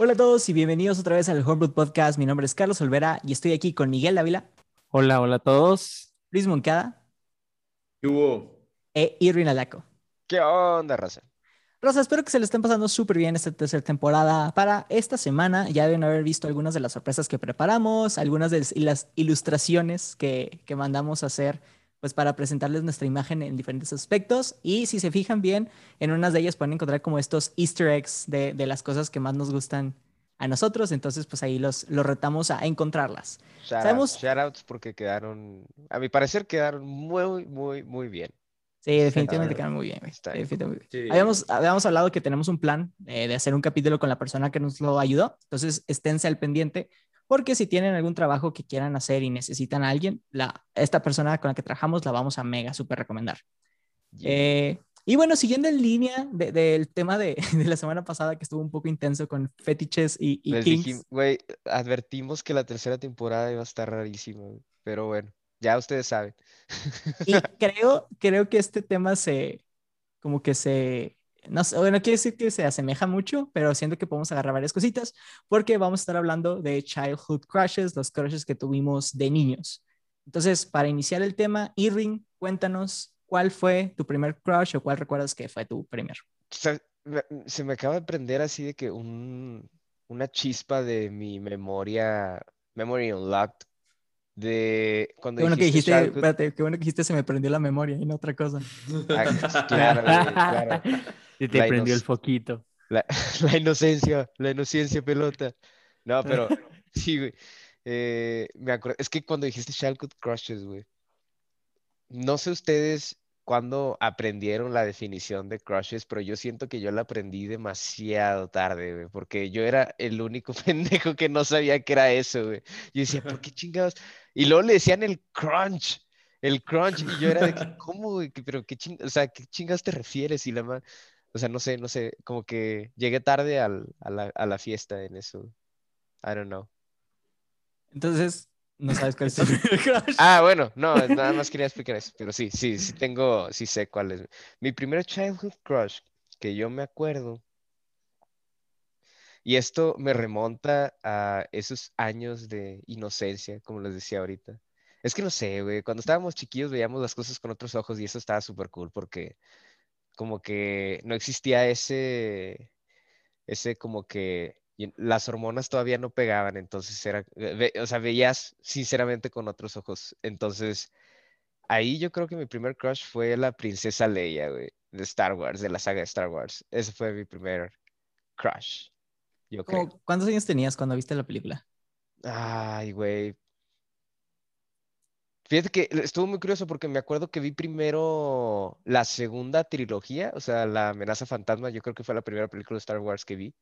Hola a todos y bienvenidos otra vez al Homebrew Podcast. Mi nombre es Carlos Olvera y estoy aquí con Miguel Dávila. Hola, hola a todos. Luis Moncada. ¿Qué hubo? E Irwin Alaco. ¿Qué onda, raza? Rosa, espero que se le estén pasando súper bien esta tercera temporada. Para esta semana ya deben haber visto algunas de las sorpresas que preparamos, algunas de las ilustraciones que, que mandamos a hacer pues para presentarles nuestra imagen en diferentes aspectos. Y si se fijan bien, en unas de ellas pueden encontrar como estos easter eggs de, de las cosas que más nos gustan a nosotros. Entonces, pues ahí los, los retamos a encontrarlas. Sabemos... Shoutouts porque quedaron, a mi parecer, quedaron muy, muy, muy bien. Sí, definitivamente quedaron muy bien. Definitivamente. Sí. Habíamos, habíamos hablado que tenemos un plan eh, de hacer un capítulo con la persona que nos lo ayudó. Entonces, esténse al pendiente porque si tienen algún trabajo que quieran hacer y necesitan a alguien, la, esta persona con la que trabajamos la vamos a mega súper recomendar. Yeah. Eh, y bueno, siguiendo en línea del de, tema de, de, la semana pasada que estuvo un poco intenso con fetiches y, y Les kings. Güey, advertimos que la tercera temporada iba a estar rarísima, pero bueno, ya ustedes saben. Y creo, creo que este tema se, como que se, no sé, bueno, quiere decir que se asemeja mucho, pero siento que podemos agarrar varias cositas porque vamos a estar hablando de childhood crushes, los crushes que tuvimos de niños. Entonces, para iniciar el tema, Irving, cuéntanos cuál fue tu primer crush o cuál recuerdas que fue tu primer. O sea, se me acaba de prender así de que un, una chispa de mi memoria, memory unlocked, de cuando qué bueno dijiste, que dijiste espérate, qué bueno que dijiste se me prendió la memoria y no otra cosa. Ah, claro, claro. Y te la prendió el foquito. La, la, inocencia, la inocencia pelota. No, pero sí, güey. Eh, me acuerdo, es que cuando dijiste Childhood Crushes, güey. No sé ustedes cuándo aprendieron la definición de crushes, pero yo siento que yo la aprendí demasiado tarde, güey, porque yo era el único pendejo que no sabía que era eso, güey. Yo decía, ¿por qué chingados? Y luego le decían el crunch, el crunch, y yo era de ¿cómo, güey? Pero qué chingados, o sea, ¿qué chingados te refieres? Y la más, o sea, no sé, no sé, como que llegué tarde al, a, la, a la fiesta en eso. I don't know. Entonces, no sabes cuál es tu crush. Ah, bueno, no, nada más quería explicar eso, pero sí, sí, sí tengo, sí sé cuál es. Mi primer childhood crush, que yo me acuerdo, y esto me remonta a esos años de inocencia, como les decía ahorita. Es que no sé, güey, cuando estábamos chiquillos veíamos las cosas con otros ojos y eso estaba súper cool porque como que no existía ese, ese como que las hormonas todavía no pegaban, entonces era, ve, o sea, veías sinceramente con otros ojos. Entonces, ahí yo creo que mi primer crush fue la princesa Leia, güey, de Star Wars, de la saga de Star Wars. Ese fue mi primer crush, yo creo. ¿Cuántos años tenías cuando viste la película? Ay, güey. Fíjate que estuvo muy curioso porque me acuerdo que vi primero la segunda trilogía, o sea, La amenaza fantasma, yo creo que fue la primera película de Star Wars que vi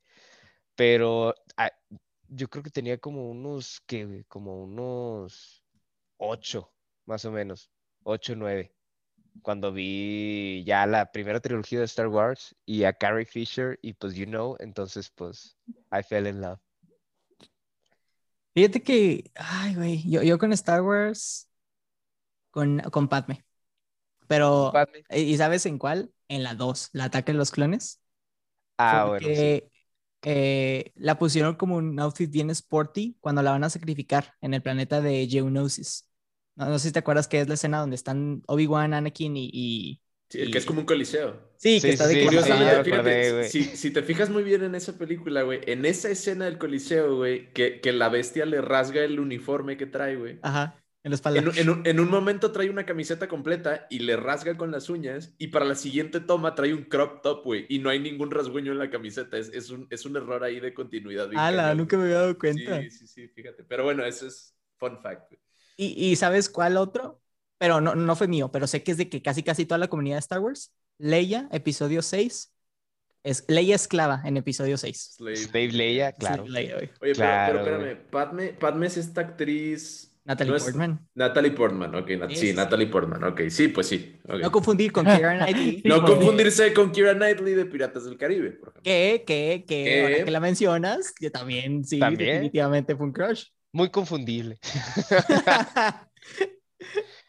pero ah, yo creo que tenía como unos, que Como unos ocho, más o menos, ocho, nueve, cuando vi ya la primera trilogía de Star Wars y a Carrie Fisher y pues, you know, entonces pues, I fell in love. Fíjate que, ay, güey, yo, yo con Star Wars, con, con Padme. Pero, Padme. ¿y sabes en cuál? En la 2, la ataque de los clones. Ah, Porque bueno. Sí eh, la pusieron como un outfit bien sporty cuando la van a sacrificar en el planeta de Geonosis. No, no sé si te acuerdas que es la escena donde están Obi-Wan, Anakin y, y, Sí, el que es como un coliseo. Sí, que Sí, está de sí, que- Curiosamente, fíjate, si, si te fijas muy bien en esa película, güey, en esa escena del coliseo, güey, que, que la bestia le rasga el uniforme que trae, güey. Ajá, en la espalda. En, un- en un, en un momento trae una camiseta completa y le rasga con las uñas y para la siguiente toma trae un crop top, güey, y no hay ningún rasguño en la camiseta. Es, es, un, es un error ahí de continuidad. Ala, nunca me había dado cuenta. Sí, sí, sí, fíjate. Pero bueno, eso es fun fact, güey. ¿Y, y sabes cuál otro? Pero no, no fue mío, pero sé que es de que casi casi toda la comunidad de Star Wars. Leia, episodio 6. Es Leia esclava en episodio 6. Slave. Slave Leia, claro. Sí, Leia. Oye, Claro, pero, pero espérame, Padme, Padme es esta actriz... Natalie no es- Portman. Natalie Portman, ok, Nat- Sí. Natalie Portman, ok, sí, pues sí. No confundir con Keira Knightley. No confundirse con Kira Knightley de Piratas del Caribe, por ejemplo. Que, que, que, ¿Qué? ahora que la mencionas, yo también, sí, ¿También? definitivamente fue un crush. Muy confundible.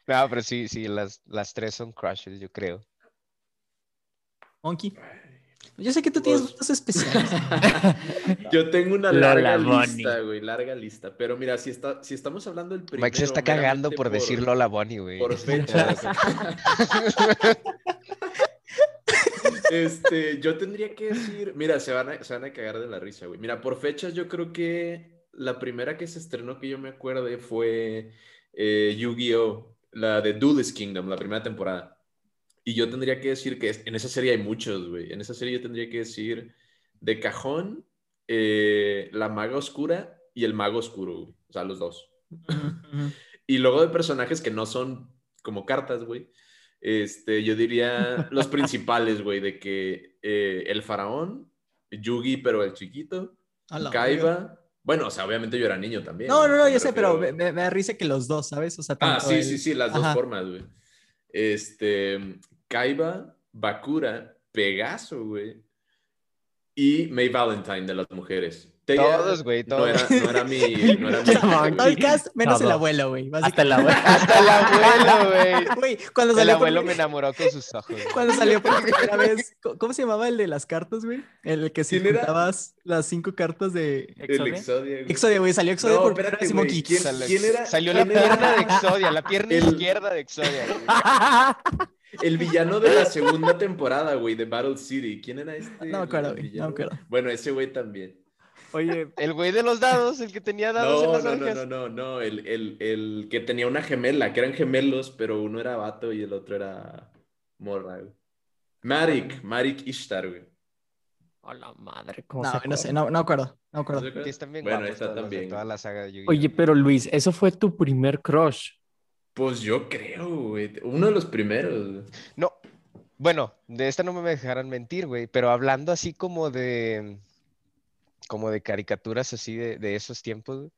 No, pero sí, sí, las, las tres son crushes, yo creo. Monkey. Yo sé que tú tienes gustos especiales. Yo tengo una larga lista, güey, larga lista. Pero mira, si, está, si estamos hablando del primero... Mike se está cagando meramente por decir Lola Bonnie, güey. Por fechas. este, yo tendría que decir, mira, se van, a, se van a cagar de la risa, güey. Mira, por fechas yo creo que la primera que se estrenó que yo me acuerde fue eh, Yu-Gi-Oh! La de Duelist Kingdom, la primera temporada. Y yo tendría que decir que en esa serie hay muchos, güey. En esa serie yo tendría que decir de cajón, eh, la maga oscura y el mago oscuro, güey. O sea, los dos. Y luego de personajes que no son como cartas, güey. Este, yo diría los principales, güey, de que eh, el faraón, Yugi, pero el chiquito. Kaiba. Bueno, o sea, obviamente yo era niño también. No, no, no, yo sé, pero me, me- me da risa que los dos, ¿sabes? O sea, Ah, sí, el- sí, sí, las dos Ajá. formas, güey. Este, Kaiba, Bakura, Pegaso, güey. Y May Valentine de las mujeres. Todos, güey, No todos. era, no era mi. No era mi-. Todo el cast, menos el abuelo, güey. Hasta la wea. Hasta el abuelo, güey. Cuando El salió, abuelo por, me enamoró con sus ojos. cuando salió por primera vez, ¿cómo- ¿cómo se llamaba el de las cartas, güey? El que si juntabas las cinco cartas de El ¿Exodia? Exodia, güey. Exodia, güey. Salió Exodia No, por primera vez Monkey. ¿quién- quién era? Salió la pierna de Exodia, la pierna El- izquierda de Exodia. güey. El villano de la segunda temporada, güey, de Battle City. ¿Quién era este? No me acuerdo, el güey, no me acuerdo. Bueno, ese güey también. Oye, El güey de los dados, el que tenía dados en No, las no, no, orejas. no, no, no. El, el, el que tenía una gemela, que eran gemelos, pero uno era vato y el otro era morra, güey. Marik, Marik Ishtar, güey. a la madre, ¿cómo No, se no sé, no, no acuerdo. No me acuerdo. ¿No están bien Bueno, guapos está todos también. toda la saga de. Oye, pero Luis, eso fue tu primer crush. Pues yo creo, güey. Uno de los primeros. No, bueno, de esta no me dejarán mentir, güey, pero hablando así como de, como de caricaturas así de, de esos tiempos, güey,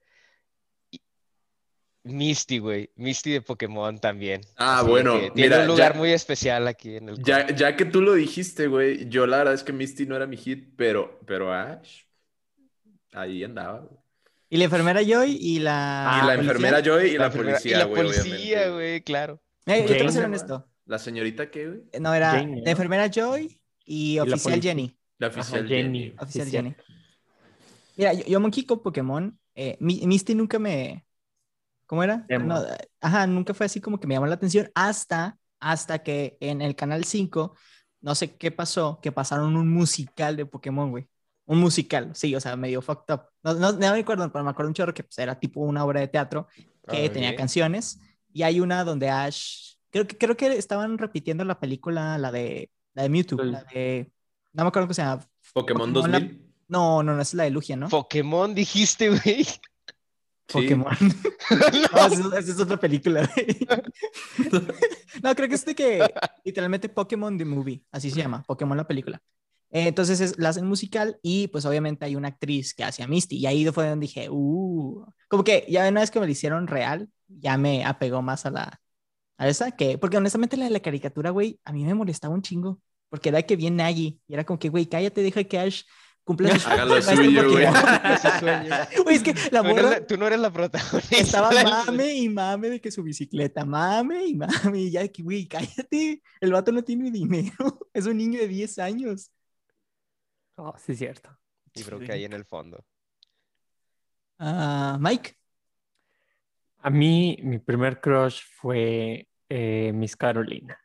Misty, güey, Misty de Pokémon también. Ah, Así bueno, tiene mira, un lugar ya- muy especial aquí en el Ya, ya que tú lo dijiste, güey, yo la verdad es que Misty no era mi hit, pero, pero Ash, ahí andaba. güey. Y la enfermera Joy y la. y la policía. enfermera Joy y la, policía, y la güey, policía, güey, claro. Eh, yo te voy a Jane, ser ¿no? honesto. ¿La señorita qué, güey? No, era Jane, la ¿no? enfermera Joy y oficial. Jenny. La Ajá, oficial Jenny. Jenny. Oficial Sí, Jenny. Mira, yo, yo Monkey con Pokémon, eh, Mi- Misty nunca me. ¿Cómo era? No, ajá, nunca fue así como que me llamó la atención hasta, hasta que en el canal 5, no sé qué pasó, que pasaron un musical de Pokémon, güey. Un musical, sí, o sea, medio fucked up. No, no, no me acuerdo, pero me acuerdo un chorro que pues, era tipo una obra de teatro que Ah, tenía ok. canciones. Y hay una donde Ash, creo que, creo que estaban repitiendo la película, la de, la de Mewtwo, Sí. la de, no me acuerdo cómo se llama. Pokémon Pokémon la- 2000. No, no, no, es la de Lugia, ¿no? Pokémon dijiste, güey. Sí. Pokémon. No, esa es, esa es otra película. güey. no, creo que es de que literalmente Pokémon The Movie, así se llama, Pokémon la película. Entonces es, la hacen musical y pues obviamente hay una actriz que hace a Misty y ahí fue donde dije, uh, como que ya una vez que me lo hicieron real, ya me apegó más a la, a esa que, porque honestamente la de la caricatura, güey, a mí me molestaba un chingo, porque era que viene allí y era como que, güey, cállate, deja que Ash cumpla su Haga lo sueño, suyo, güey. Güey, es que la Tú no morra la- tú no eres la protagonista. estaba mame y mame de que su bicicleta, mame y mame, y ya que, güey, cállate, el vato no tiene dinero, es un niño de 10 años. Oh, sí, es cierto. Y creo que ahí en el fondo. Ah, Mike, A mí, mi primer crush fue eh, Miss Carolina,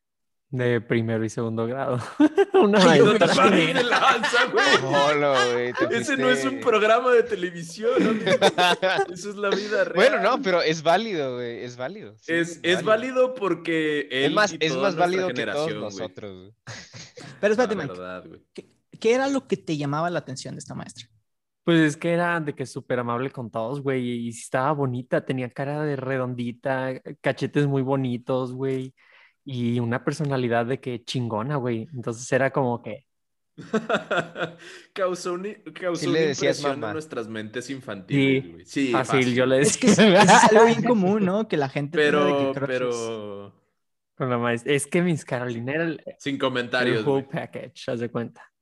de primero y segundo grado. Una Ay, No te de lanza, güey. Hola, güey. te Ese no es un programa de televisión. amigo. Eso es la vida real. Bueno, no, pero es válido, güey. Es válido. sí, Es, es válido porque él Es más, y es más válido que todos nosotros. güey. pero espérate, Mike, verdad, güey. ¿qué, qué era lo que te llamaba la atención de esta maestra? Pues es que era de que súper amable con todos, güey, y sí estaba bonita, tenía cara de redondita, cachetes muy bonitos, güey, y una personalidad de que chingona, güey. Entonces era como que, causó una, causó Sí una impresión mamá. en nuestras mentes infantiles, Sí, güey. Sí, fácil, yo le Es que decía. es, es algo bien común, ¿no? Que la gente tenga de que Pero, pero... Con la maestra. Es que Miss Carolina era el, Sin el comentarios, whole güey. package, haz de cuenta.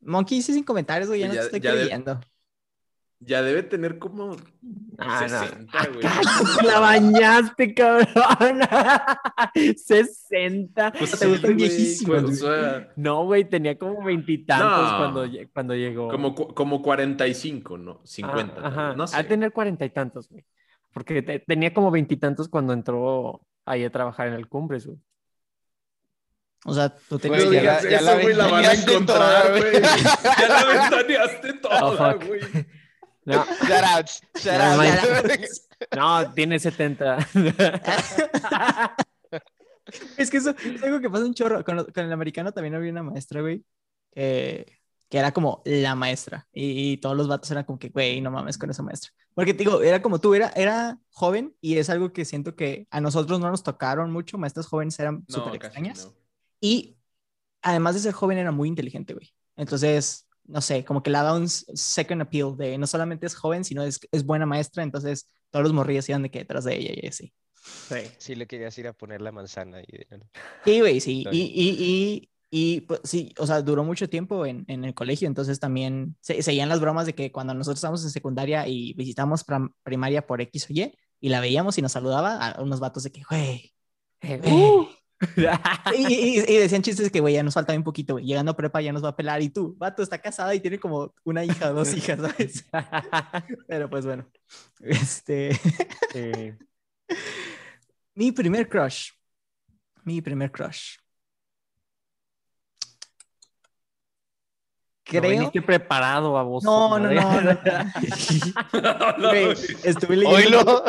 Monkey, sí, sin comentarios, güey, ya no te estoy ya creyendo. ya debe tener como Ah, no. 60, güey. La bañaste, cabrón. 60. Pues te gustan güey, o sea, No, güey, tenía como veintitantos No. cuando, cuando llegó. como, como 45, ¿no? 50. Ah, ajá. No sé. Al tener cuarenta y tantos, güey. Porque te- tenía como veintitantos cuando entró ahí a trabajar en el Cumbres, güey. O sea, tú No tenías Güey, que... ya la- ya la güey, la van a encontrar, toda, güey. Ya la ventaneaste toda, fuck. güey. No, Shoutouts, No, shoutouts. no, tiene 70. Es que eso es algo que pasa un chorro. Con, con el americano también había una maestra, güey, que, que era como la maestra. Y, y todos los vatos eran como que, güey, no mames con esa maestra. Porque te digo, era como tú, era, era joven y es algo que siento que a nosotros no nos tocaron mucho. Maestras jóvenes eran No, súper extrañas. no. Y además de ser joven, era muy inteligente, güey. Entonces, no sé, como que le da un second appeal de no solamente es joven, sino es, es buena maestra. Entonces, todos los morrillos iban de que detrás de ella y así. Sí. Sí, le querías ir a poner la manzana. Y... Sí, güey, sí. Y, y, y, y, pues, sí, o sea, duró mucho tiempo en, en el colegio, entonces también se, seguían las bromas de que cuando nosotros estábamos en secundaria y visitamos primaria por X o Y, y la veíamos y nos saludaba a unos vatos de que, güey. Eh, güey". Y, y- y decían chistes que, güey, ya nos falta un poquito, güey. Llegando a prepa ya nos va a pelar. Y tú, vato, está casada y tiene como una hija o dos hijas, ¿sabes? Pero pues bueno. Este. Sí. Mi primer crush. Mi primer crush. No Creo. viniste preparado a vos. No, no, no, no. No, Güey, güey. estuve leyendo. Oílo. No,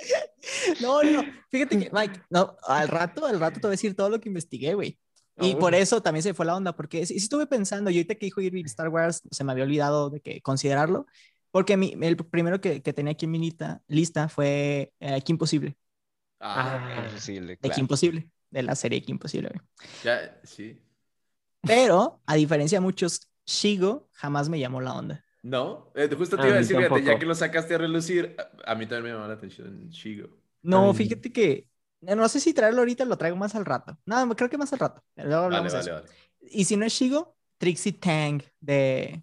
no, no. Fíjate que, Mike, no, al rato, al rato te voy a decir todo lo que investigué, güey. Y Oh. por eso también se fue la onda, porque sí, estuve pensando, y ahorita que dijo Irving Star Wars, se me había olvidado de que considerarlo, porque mi, el primero que, que tenía aquí en mi lista, lista fue eh, Kim Imposible, Ah, Imposible, de claro. Kim Imposible, de la serie Kim Imposible, güey. ya, sí. Pero, a diferencia de muchos, Shigo jamás me llamó la onda. No, eh, justo te A iba a decir, fíjate, ya que lo sacaste a relucir, a, a mí también me llamó la atención Shigo. No, Ay. fíjate que, no sé si traerlo ahorita, lo traigo más al rato. No, creo que más al rato. Luego Vale, hablamos de vale, eso. vale. Y si no es Shigo, Trixie Tang de,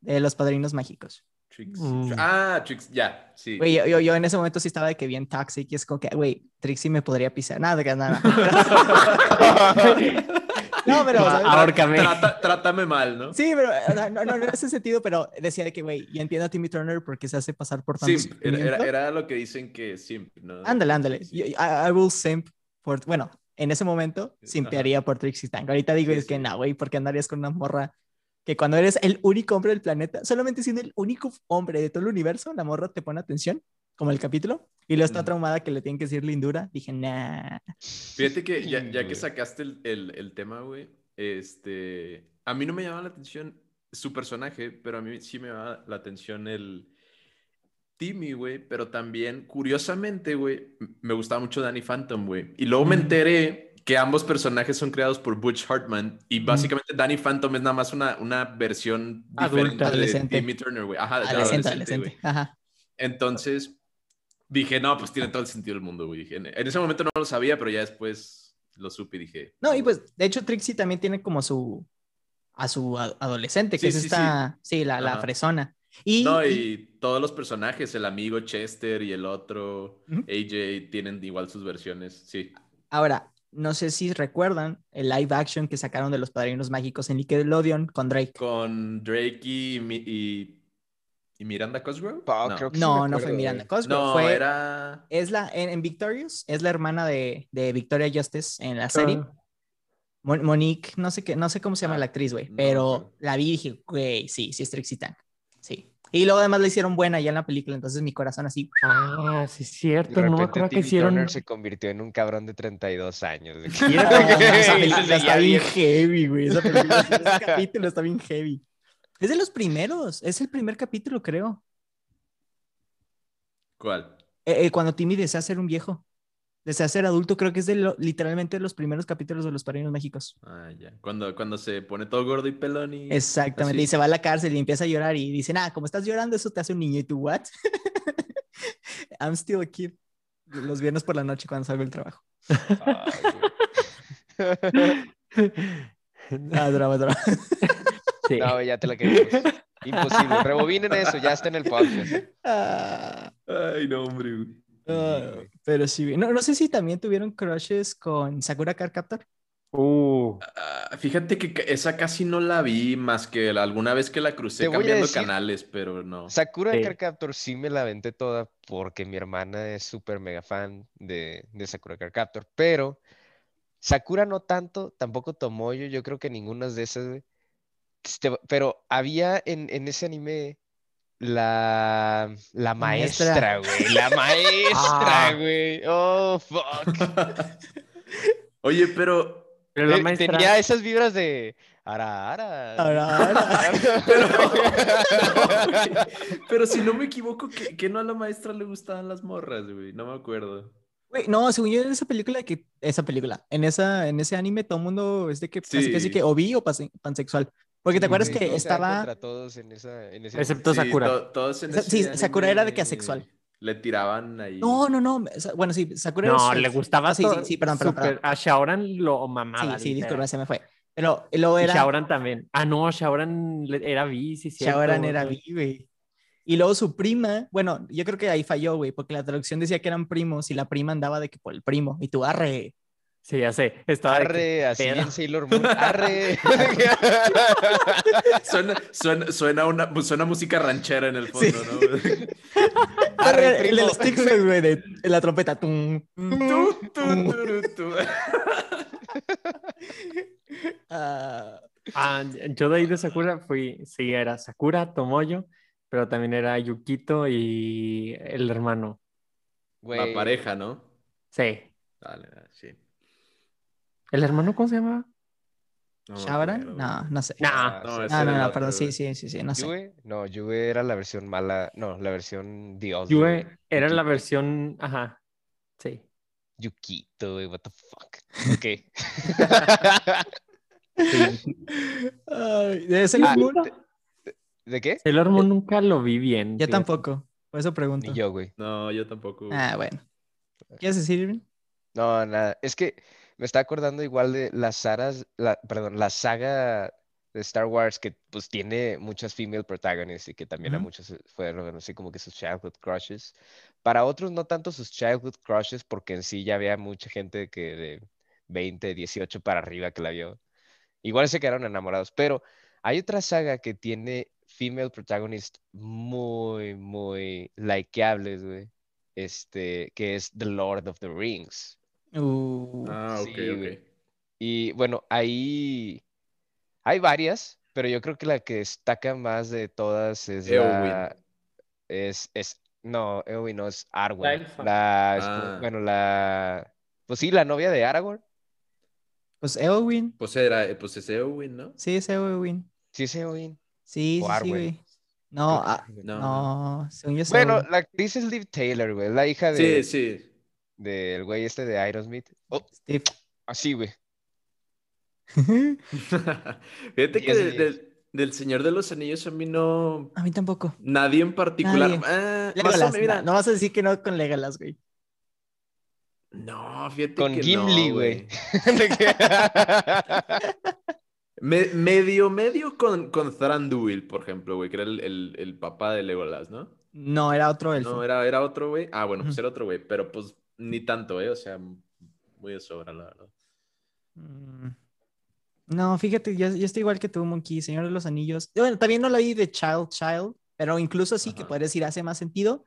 de Los Padrinos Mágicos. Trix. Mm. Ah, Trix, ya, sí. Güey, yo, yo, yo en ese momento sí estaba de que bien toxic y es como que, güey, Trixie me podría pisar. Nada, nada. no, pero, Ahórcame. Trata- trátame mal, ¿no? sí, pero no, no, no en ese sentido, pero decía de que, güey, yo entiendo a Timmy Turner porque se hace pasar por tanto Simp, era, era, era lo que dicen que simp, ¿no? Ándale, ándale. Sí. I, I will simp por, bueno, en ese momento simpearía por Trixie Tang. Ahorita digo Sí, es que no, güey, porque andarías con una morra que cuando eres el único hombre del planeta, solamente siendo el único hombre de todo el universo, la morra te pone atención, como el capítulo, y luego está traumada que le tienen que decir lindura. Dije, nah. Fíjate que ya, ya que sacaste el, el, el tema, güey, este, a mí no me llamaba la atención su personaje, pero a mí sí me llamaba la atención el Timmy, güey, pero también, curiosamente, güey, me gustaba mucho Danny Phantom, güey, y luego me enteré que ambos personajes son creados por Butch Hartman, y Mm. básicamente Danny Phantom es nada más una, una versión Adulta, diferente de adolescente. Timmy Turner, güey, ajá, de Adolescente, adolescente, adolescente. Ajá. Entonces, dije, no, pues tiene todo el sentido del mundo, güey. Dije, en, en ese momento no lo sabía, pero ya después lo supe y dije. No, y pues, de hecho, Trixie también tiene como su, a su a- adolescente, que Sí, es sí, esta, sí, la, la Ajá. fresona. Y, No, y- y todos los personajes, el amigo Chester y el otro Ujú. AJ, tienen igual sus versiones, sí. ahora, no sé si recuerdan el live action que sacaron de los Padrinos Mágicos en Nickelodeon con Drake. Con Drake y, y, y Miranda Cosgrove. Ah, no, creo que sí No, me no fue Miranda. Cosgrove, No, fue, era. es la, en, en Victorious, es la hermana de, de Victoria Justice en la serie. Mon- Monique, no sé qué, no sé cómo se llama Ah, la actriz, güey, no, pero no. la vi y dije, güey, sí, sí es Trixie Tang. Sí. Y luego además la hicieron buena ya en la película, entonces mi corazón así. Ah, sí, es De cierto. No me acuerdo que hicieron. Turner se convirtió en un cabrón de 32 años. esa película está bien heavy, güey. Esa película, ese capítulo está bien heavy. Es de los primeros, es el primer capítulo, creo. ¿Cuál? Eh, eh, cuando Timmy desea ser un viejo, desea ser adulto, creo que es de lo- literalmente de los primeros capítulos de Los Padrinos Mágicos. Ah, ya. Cuando, cuando se pone todo gordo y pelón y. Exactamente, Así. y se va a la cárcel y empieza a llorar y dice, ah, como estás llorando, eso te hace un niño. ¿Y tú, what? I'm still a kid. Los viernes por la noche cuando salgo del trabajo. Güey. Ah, drama, drama. Sí. No, ya te la queremos. Imposible. Rebobinen eso, ya está en el podcast. Ah. Ay, no, hombre. Ah, pero sí, no, no sé si también tuvieron crushes con Sakura Card Captor. Uh. Ah, fíjate que esa casi no la vi más que alguna vez que la crucé cambiando canales, pero no. Sakura Card Captor sí me la aventé toda porque mi hermana es súper mega fan de, de Sakura Card Captor, pero Sakura no tanto, tampoco Tomoyo, yo creo que ninguna de esas, pero había en, en ese anime la, la maestra, güey. La maestra, ah. güey. Oh, fuck. Oye, pero. pero la Tenía esas vibras de. Ara, ara. Ara, ara. pero, si no me equivoco, que, que no a la maestra le gustaban las morras, güey. No me acuerdo. Güey, no, según yo en esa película que esa película, en esa en ese anime todo el mundo es de que sí. casi, que o bi o pansexual. Porque te acuerdas que estaba. Todos en esa, en ese... Excepto Sakura. todos en ese sí, Sakura era de que asexual. Le tiraban ahí. No, no, no. Bueno, sí, Sakura No, le gustaba. Sí, sí, sí, perdón, perdón, A Shaoran lo mamaba. Sí, sí, disculpa, se me fue. Pero lo era. Y Shaoran también. Ah, no, Shaoran era bi, sí, sí. Shaoran era bi, güey. Y luego su prima, bueno, yo creo que ahí falló, güey, porque la traducción decía que eran primos y la prima andaba de que por el primo. Y tú, arre, Sí, ya sé. Estaba arre, así en Sailor Moon. Arre. suena, suena, suena, una, suena música ranchera en el fondo, ¿no? arre, el de los TikToks, güey, de, la trompeta. Tum, ah. ah, yo de ahí de Sakura fui, sí, era Sakura, Tomoyo, pero también era Yukito y el hermano. La pareja, ¿no? Sí. Dale, sí. ¿El hermano cómo se llama? No, No, no sé. No, no, no, no, perdón, sí, sí, sí, sí, no sé. No, Yue era la versión mala, no, la versión Dios. Yue era la versión, ajá, sí. Yukito, güey, what the fuck. Ok. Ay, ¿De ese ah, de, qué? El Moon nunca lo vi bien. Yo tampoco, por eso pregunto. Ni yo, güey. No, yo tampoco. Ah, bueno. ¿Quieres decir? No, nada, es que me está acordando igual de las sagas, la, perdón, la saga de Star Wars que pues tiene muchas female protagonists y que también a muchos fueron así como que sus childhood crushes. Para otros no tanto sus childhood crushes porque en sí ya había mucha gente que de 20, 18 para arriba que la vio. Igual se quedaron enamorados, pero hay otra saga que tiene female protagonists muy, muy likeables, güey. Este, que es The Lord of the Rings. Uh, ah, ok, ok. Y bueno, ahí hay varias, pero yo creo que la que destaca más de todas es la... Es, es, no, Eowyn no, es Arwen. La, ah. bueno, la... Pues sí, la novia de Aragorn. Pues Eowyn. Pues era, pues es Eowyn, ¿no? Sí, es Eowyn. Sí, es Eowyn. Sí, sí, sí, güey. No, ah, no, no, Bueno, la actriz es Liv Taylor, güey, la hija de... Sí, sí del güey este de Aerosmith. Oh, Así, güey. Fíjate que del Señor de los Anillos a mí no. A mí tampoco. Nadie en particular. Ah, no, vas a decir que no con Legolas, güey. No, fíjate con Gimli, güey. medio, medio con, con Thranduil, por ejemplo, güey, que era el, el, papá de Legolas, ¿no? No, era otro elfo. No, era, era otro, güey. Ah, bueno, pues era otro, güey. Pero pues ni tanto, ¿eh? O sea, muy de sobra, la verdad. Mm. No, fíjate, yo, estoy igual que tú, Monkey, Señor de los Anillos. Bueno, también no la vi de Child Child, pero incluso así que puedes decir hace más sentido.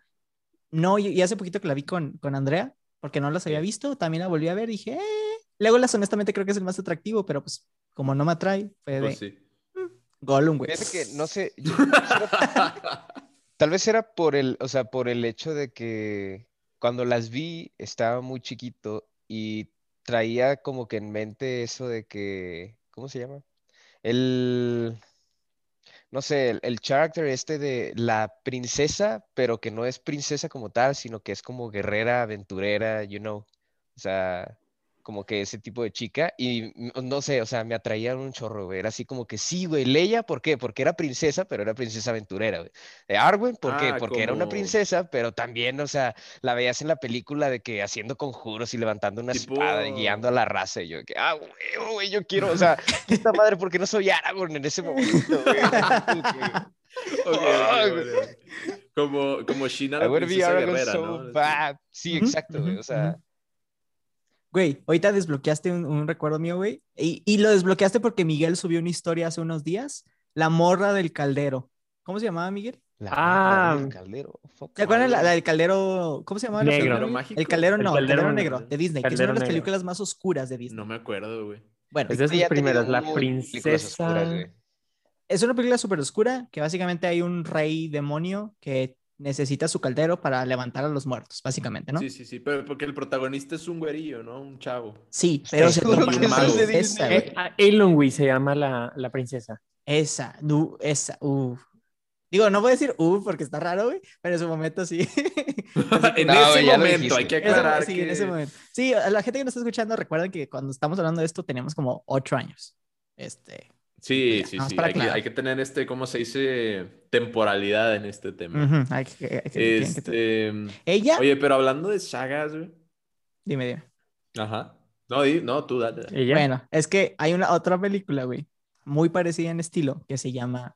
No, y, hace poquito que la vi con, con Andrea, porque no las había visto, también la volví a ver y dije, eh. Legolas honestamente creo que es el más atractivo, pero pues como no me atrae, fue pues de... Mm, Gollum, güey. que no sé. tal vez era por el, o sea, por el hecho de que cuando las vi estaba muy chiquito y traía como que en mente eso de que, ¿cómo se llama? El, no sé, el, character este de la princesa, pero que no es princesa como tal, sino que es como guerrera, aventurera, you know. O sea, como que ese tipo de chica y no sé, o sea, me atraía un chorro, güey. Era así como que sí, güey. Leia, ¿por qué? Porque era princesa, pero era princesa aventurera, güey. De Arwen, ¿por qué? Ah, Porque era una princesa, pero también, o sea, la veías en la película de que haciendo conjuros y levantando una Tipo- espada y guiando a la raza. Y yo, que, ah, güey, güey, yo quiero, o sea, esta madre, ¿por qué no soy Aragorn en ese momento, güey? Como que, Ok, ok, Ah, ok, ok. Como, como la be princesa Aragorn guerrera, so ¿no? bad. Sí, exacto, güey. O sea. Güey, ahorita desbloqueaste un, un recuerdo mío, güey. Y, y lo desbloqueaste porque Miguel subió una historia hace unos días. La morra del caldero. ¿Cómo se llamaba, Miguel? la Ah. morra del caldero. fuck. ¿Se acuerdan la, la del caldero? ¿Cómo se llamaba? la Negro. película, Caldero. El caldero El no, el caldero caldero negro. negro de Disney, que es una de Caldero las negro. películas más oscuras de Disney. No me acuerdo, güey. Bueno, Es de sus primeras, la oscuras, princesa. güey. es una película súper oscura que básicamente hay un rey demonio que necesita su caldero para levantar a los muertos, básicamente, ¿no? Sí, sí, sí, pero porque el protagonista es un güerillo, ¿no? Un chavo. Sí, pero se toma güey, se llama la, la princesa. Esa, du, esa, uh. Digo, no voy a decir uh porque está raro, güey, pero en su momento sí. en No, ese güey, momento hay que Eso- aclarar sí, que... en ese momento. Sí, a la gente que nos está escuchando, recuerden que cuando estamos hablando de esto teníamos como ocho años. Este, Sí, sí, sí. Hay que, aclarar. hay que tener este, ¿cómo se dice? Temporalidad en este tema. hay que- hay que- tienen que- Este... Ella, Oye, pero hablando de sagas, güey. dime, dime. Ajá. No, di- no, tú dale. Bueno, es que hay una otra película, güey, muy parecida en estilo, que se llama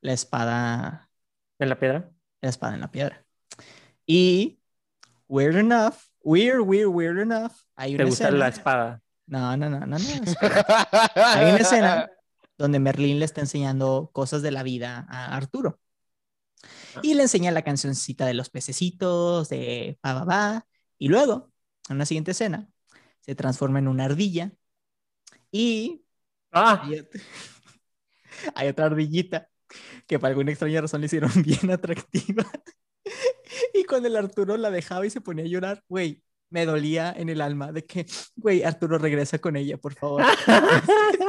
La espada, ¿En la piedra? La espada en la piedra. Y, weird enough, weird, weird, weird enough, hay ¿Te una gusta escena. la espada? No, no, no, no, no. Hay una escena donde Merlín le está enseñando cosas de la vida a Arturo. Y le enseña la cancioncita de los pececitos, de pa, pa, pa. Y luego, en una siguiente escena, se transforma en una ardilla. Y ¡Ah! hay otra ardillita que por alguna extraña razón le hicieron bien atractiva. Y cuando el Arturo la dejaba y se ponía a llorar, güey, me dolía en el alma de que, güey, Arturo regresa con ella, por favor.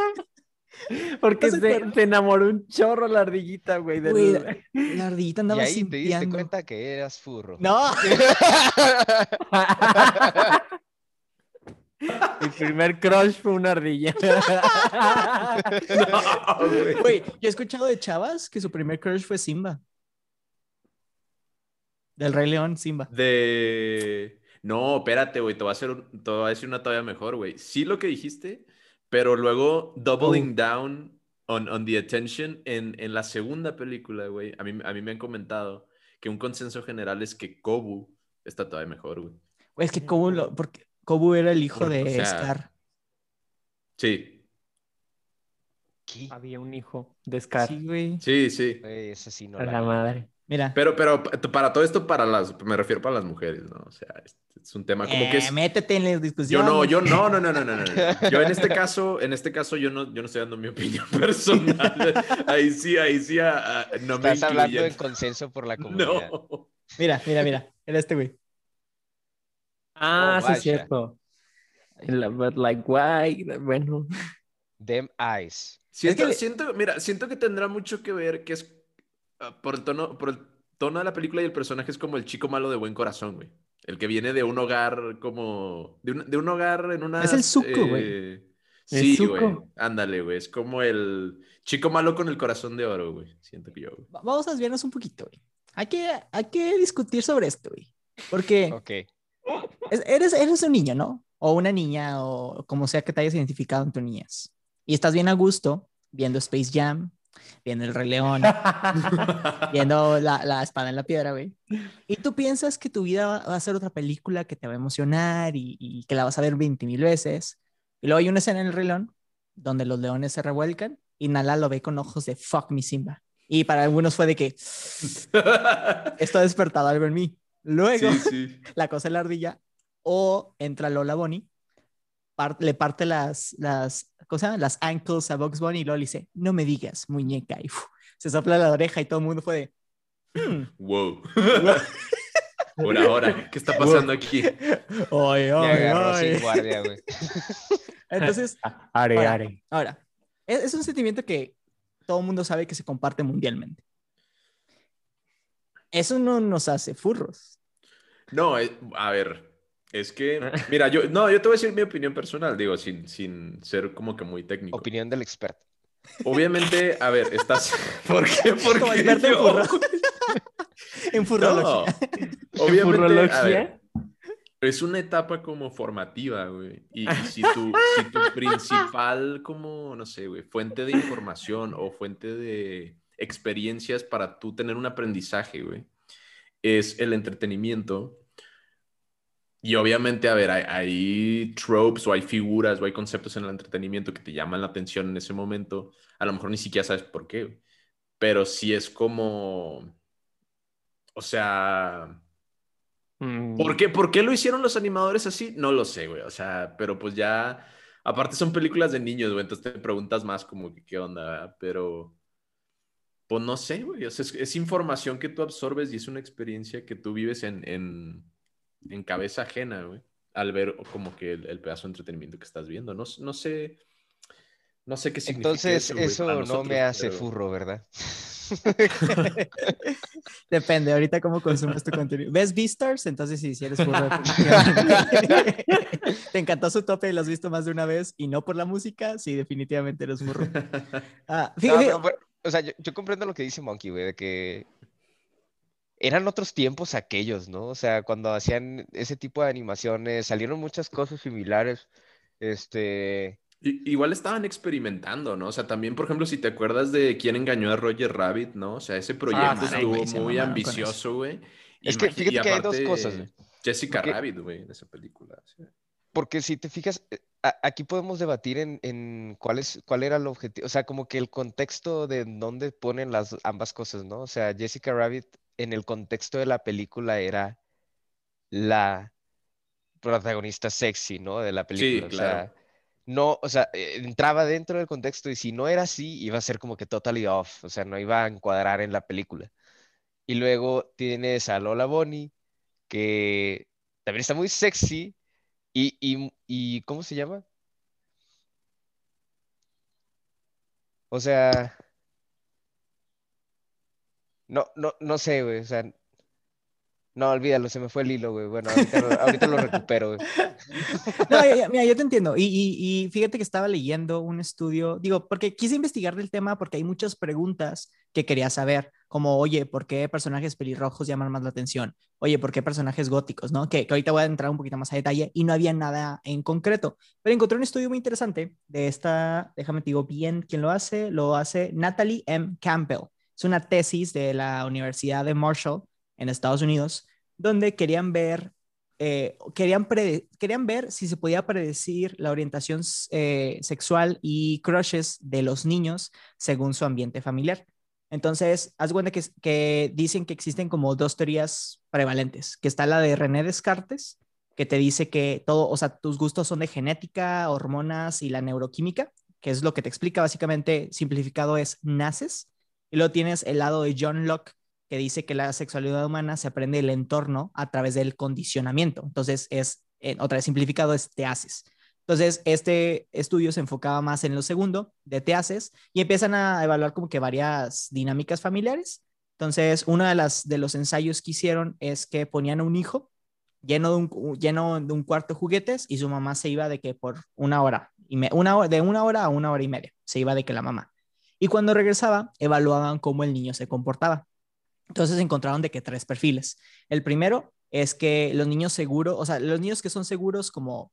Porque ¿No se enamoró un chorro la ardillita, güey. del- Güey, La ardillita Y andaba ahí te diste cuenta que eras furro. No, Mi primer crush fue una ardilla. No, güey. güey, yo he escuchado de chavas que su primer crush fue Simba. Del Rey León, Simba. De... No, espérate, güey, te voy a hacer un- te voy a decir una todavía mejor, güey. Sí lo que dijiste, pero luego doubling down on, on the attention en, en la segunda película, güey. A mí, a mí me han comentado que un consenso general es que Kobu está todavía mejor, güey. Es que Kobu, lo- porque Kobu era el hijo de o sea, Scar. Sí, ¿Qué? Había un hijo de Scar. Sí, güey. sí, sí. Güey, sí no a la madre. Mira. Pero, pero pa- para todo esto, para las, me refiero para las mujeres, ¿no? O sea, es, es un tema como que Eh, es... métete en la Yo discusión. no, yo no, no, no, no, no, no. Yo en este caso, en este caso, yo no, yo no estoy dando mi opinión personal. Ahí sí, ahí sí, no me Estás hablando en consenso por la comunidad. No. Mira, mira, mira. Era este güey. Ah, Oh, sí, es cierto. But like, why? Bueno. Them eyes. Siento, que siento, mira, siento que tendrá mucho que ver que es por el tono, por el tono de la película y el personaje es como el chico malo de buen corazón, güey. El que viene de un hogar como, de un, de un hogar en una... Es el Zuko, güey. eh, Sí, güey. Ándale, güey. Es como el chico malo con el corazón de oro, güey. Siento que yo, güey. Va- Vamos a desviarnos un poquito, güey. Hay que, hay que discutir sobre esto, güey. Porque Ok. es- eres, eres un niño, ¿no? O una niña, o como sea que te hayas identificado en tu niñez. Y estás bien a gusto viendo Space Jam, viendo El Rey León, viendo la, la espada en la piedra, güey. Y tú piensas que tu vida va, va a ser otra película que te va a emocionar y, y que la vas a ver 20 mil veces. Y luego hay una escena en El Rey León donde los leones se revuelcan y Nala lo ve con ojos de fuck me Simba. Y para algunos fue de que esto ha despertado algo en mí. Luego, Sí, sí. la cosa de la ardilla, o entra Lola Bonnie, le parte las, las, ¿cómo se llama? Las ankles a Box Bunny y luego le dice, no me digas, muñeca. Y uf, se sopla la oreja y todo el mundo fue de, "Hmm, Wow. Por ahora, ¿qué está pasando aquí? Guardia, güey. Entonces, Are, Ahora. are. ahora, es, es un sentimiento que todo el mundo sabe que se comparte mundialmente. Eso no nos hace furros. No, eh, a ver. Es que, mira, yo, no, yo te voy a decir mi opinión personal, digo, sin, sin ser como que muy técnico. Opinión del experto. Obviamente, a ver, estás. ¿Por qué? ¿Por qué en yo? furro- en furrología. No, obviamente, a furrología? ver, es una etapa como formativa, güey. Y, y si, tu, si tu principal, como, no sé, güey, fuente de información o fuente de experiencias para tú tener un aprendizaje, güey, es el entretenimiento. Y obviamente, a ver, hay, hay tropes o hay figuras o hay conceptos en el entretenimiento que te llaman la atención en ese momento. A lo mejor ni siquiera sabes por qué. Pero sí es como, o sea, Mm, ¿Por qué, ¿Por qué lo hicieron los animadores así? No lo sé, güey. O sea, pero pues ya. Aparte son películas de niños, güey. Entonces te preguntas más como que qué onda, ¿verdad? Pero. Pues no sé, güey. O sea, es, es información que tú absorbes y es una experiencia que tú vives en, en, en cabeza ajena, güey. Al ver como que el, el pedazo de entretenimiento que estás viendo. No, no sé. No sé qué significa Entonces, eso no me hace pero- furro, ¿verdad? Depende, ahorita cómo consumes tu contenido. ¿Ves Beastars? Entonces sí, si eres furro. Te encantó su tope y lo has visto más de una vez y no por la música, sí, definitivamente eres furro. Ah, No, pero, o sea, yo, yo comprendo lo que dice Monkey, güey, de que eran otros tiempos aquellos, ¿no? O sea, cuando hacían ese tipo de animaciones, salieron muchas cosas similares. Este, Igual estaban experimentando, ¿no? O sea, también, por ejemplo, si te acuerdas de quién engañó a Roger Rabbit, ¿no? O sea, ese proyecto mamaron, estuvo güey, muy ambicioso, güey. Es que fíjate que hay dos cosas, güey. Jessica Porque- Rabbit, güey, en esa película. sí. porque si te fijas, eh, a- aquí podemos debatir en, en cuál es, cuál era el objetivo, o sea, como que el contexto de dónde ponen las ambas cosas, ¿no? O sea, Jessica Rabbit en el contexto de la película era la protagonista sexy, ¿no? De la película. O claro. sea, no, o sea, eh, entraba dentro del contexto y si no era así, iba a ser como que totally off, o sea, no iba a encuadrar en la película. Y luego tienes a Lola Bonnie, que también está muy sexy. Y, y, y ¿cómo se llama? O sea, no, no, no sé, güey. O sea, no, olvídalo, se me fue el hilo, güey. Bueno, ahorita lo, ahorita lo recupero, güey. No, mira, yo te entiendo. Y, y- y fíjate que estaba leyendo un estudio, digo, porque quise investigar del tema porque hay muchas preguntas que quería saber, como, oye, ¿por qué personajes pelirrojos llaman más la atención? Oye, ¿por qué personajes góticos? ¿No? Que, que ahorita voy a entrar un poquito más a detalle y no había nada en concreto. Pero encontré un estudio muy interesante de esta, déjame te digo bien quién lo hace, lo hace Natalie M. Campbell. Es una tesis de la Universidad de Marshall en Estados Unidos, donde querían ver eh, querían, querían ver si se podía predecir la orientación eh, sexual y crushes de los niños según su ambiente familiar. Entonces, haz cuenta que, que dicen que existen como dos teorías prevalentes, que está la de René Descartes, que te dice que todo, o sea, tus gustos son de genética, hormonas y la neuroquímica, que es lo que te explica básicamente, simplificado es naces, y luego tienes el lado de John Locke, que dice que la sexualidad humana se aprende del entorno a través del condicionamiento. Entonces, es, eh, otra vez simplificado, es te haces. Entonces, este estudio se enfocaba más en lo segundo, de te haces, y empiezan a evaluar como que varias dinámicas familiares. Entonces, uno de, las, de los ensayos que hicieron es que ponían a un hijo lleno de un, lleno de un cuarto de juguetes y su mamá se iba de que por una hora, y me, una hora, de una hora a una hora y media, se iba de que la mamá. Y cuando regresaba, evaluaban cómo el niño se comportaba. Entonces encontraron de que tres perfiles. El primero es que los niños seguros, o sea, los niños que son seguros como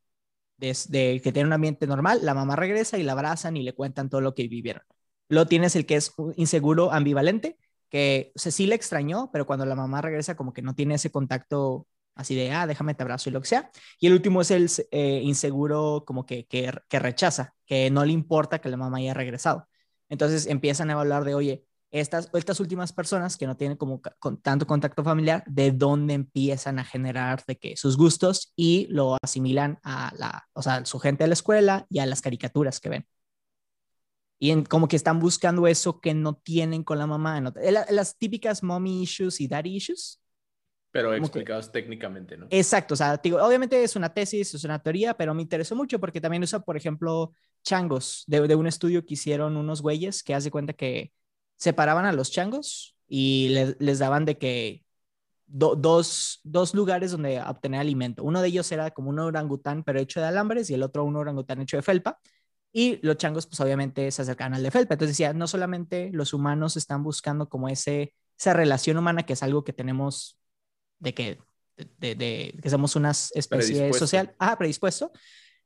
desde que tienen un ambiente normal, la mamá regresa y la abrazan y le cuentan todo lo que vivieron. Luego tienes el que es inseguro ambivalente, que o sea, sí le extrañó, pero cuando la mamá regresa como que no tiene ese contacto así de, ah, déjame te abrazo y lo que sea. Y el último es el eh, inseguro como que, que rechaza, que no le importa que la mamá haya regresado. Entonces empiezan a hablar de, oye, estas, estas últimas personas que no tienen como con tanto contacto familiar, de dónde empiezan a generar de que sus gustos y lo asimilan a la, o sea, su gente de la escuela y a las caricaturas que ven. Y en, como que están buscando eso que no tienen con la mamá. ¿no? La, las típicas mommy issues y daddy issues. Pero Como que- explicados técnicamente, ¿no? Exacto, o sea, digo, obviamente es una tesis, es una teoría, pero me interesó mucho porque también usa, por ejemplo, changos de, de un estudio que hicieron unos güeyes que hace cuenta que separaban a los changos y le- les daban de que dos, dos lugares donde obtener alimento. Uno de ellos era como un orangután, pero hecho de alambres, y el otro un orangután hecho de felpa. Y los changos, pues obviamente se acercaban al de felpa. Entonces decía, no solamente los humanos están buscando como ese, esa relación humana, que es algo que tenemos de que, de, que somos una especie social, ah, predispuesto,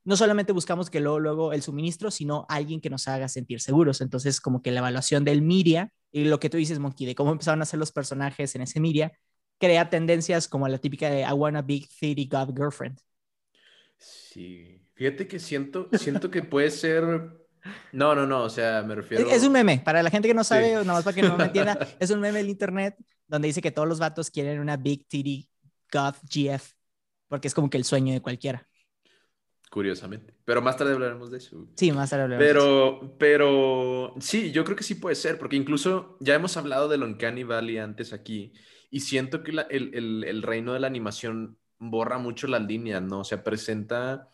no solamente buscamos que luego, luego el suministro, sino alguien que nos haga sentir seguros. Entonces, como que la evaluación del Miria y lo que tú dices, Monkey, de cómo empezaron a hacer los personajes en ese Miria, crea tendencias como la típica de I want a big city god girlfriend. Sí, fíjate que siento, siento que puede ser... No, no, no, o sea, me refiero... Es un meme, para la gente que no sabe, o nada más para que no me entienda, es un meme del internet donde dice que todos los vatos quieren una big titty god GF, porque es como que el sueño de cualquiera. Curiosamente. Pero más tarde hablaremos de eso. Sí, más tarde hablaremos. Pero, pero sí, yo creo que sí puede ser, porque incluso ya hemos hablado de Uncanny Valley antes aquí, y siento que el, reino de la animación borra mucho las líneas, ¿no? O sea, presenta